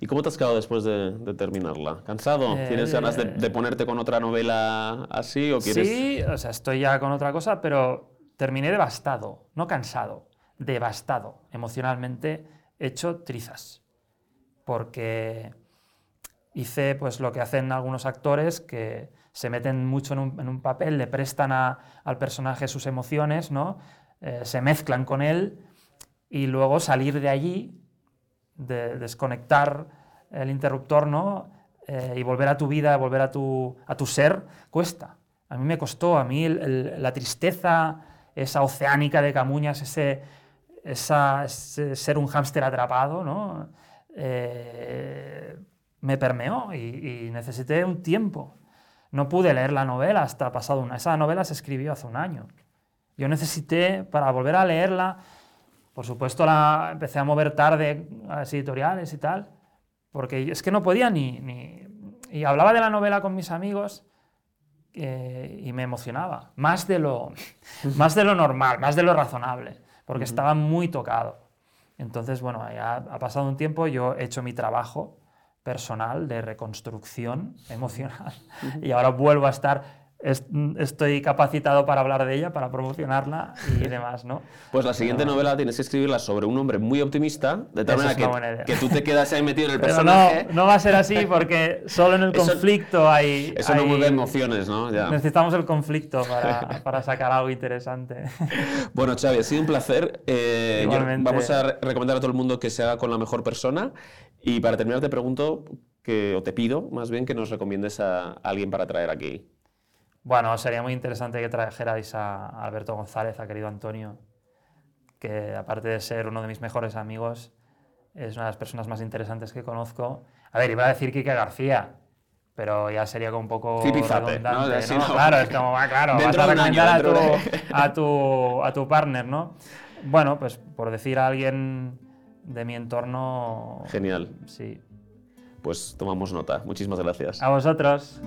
¿Y cómo te has quedado después de, terminarla? ¿Cansado? Eh, ¿Tienes ganas de, ponerte con otra novela así o quieres...? Sí, o sea, estoy ya con otra cosa, pero terminé devastado, no cansado, devastado, emocionalmente hecho trizas. Porque hice pues lo que hacen algunos actores que se meten mucho en un, papel, le prestan al personaje sus emociones, ¿no? Eh, se mezclan con él y luego salir de allí, de desconectar el interruptor ¿no? Eh, y volver a tu vida, volver a tu, a tu ser, cuesta. A mí me costó, a mí la tristeza, esa oceánica de Camuñas, ese, esa, ser un hámster atrapado, ¿no? Eh, me permeó y necesité un tiempo no pude leer la novela hasta pasado una. Esa novela se escribió hace un año. Yo necesité, para volver a leerla, por supuesto la empecé a mover tarde a las editoriales y tal, porque es que no podía ni, ni... Y hablaba de la novela con mis amigos eh, y me emocionaba, más de, lo, más de lo normal, más de lo razonable, porque estaba muy tocado. Entonces, bueno, ya ha pasado un tiempo, yo he hecho mi trabajo personal de reconstrucción emocional y ahora vuelvo a estar estoy capacitado para hablar de ella, para promocionarla y demás, ¿no? Pues la siguiente novela tienes que escribirla sobre un hombre muy optimista, de tal manera que, tú te quedas ahí metido en el personaje. no, no va a ser así porque solo en el conflicto hay... Eso no mueve emociones, ¿no? Necesitamos el conflicto para, para, sacar algo interesante. Bueno, Xavi, ha sido un placer. Eh, vamos a recomendar a todo el mundo que se haga con la mejor persona y para terminar te pregunto, que, o te pido más bien que nos recomiendes a alguien para traer aquí. Bueno, sería muy interesante que trajerais a Alberto González, a querido Antonio, que aparte de ser uno de mis mejores amigos, es una de las personas más interesantes que conozco. A ver, iba a decir Quique García, pero ya sería como un poco Zipizate, ¿no? redundante, ¿no? no. Claro, es como, ah, claro, vas a de año, a, tu, de- a, tu, a tu partner, ¿no? Bueno, pues por decir a alguien de mi entorno, Genial. sí. Pues tomamos nota. Muchísimas gracias. A vosotros.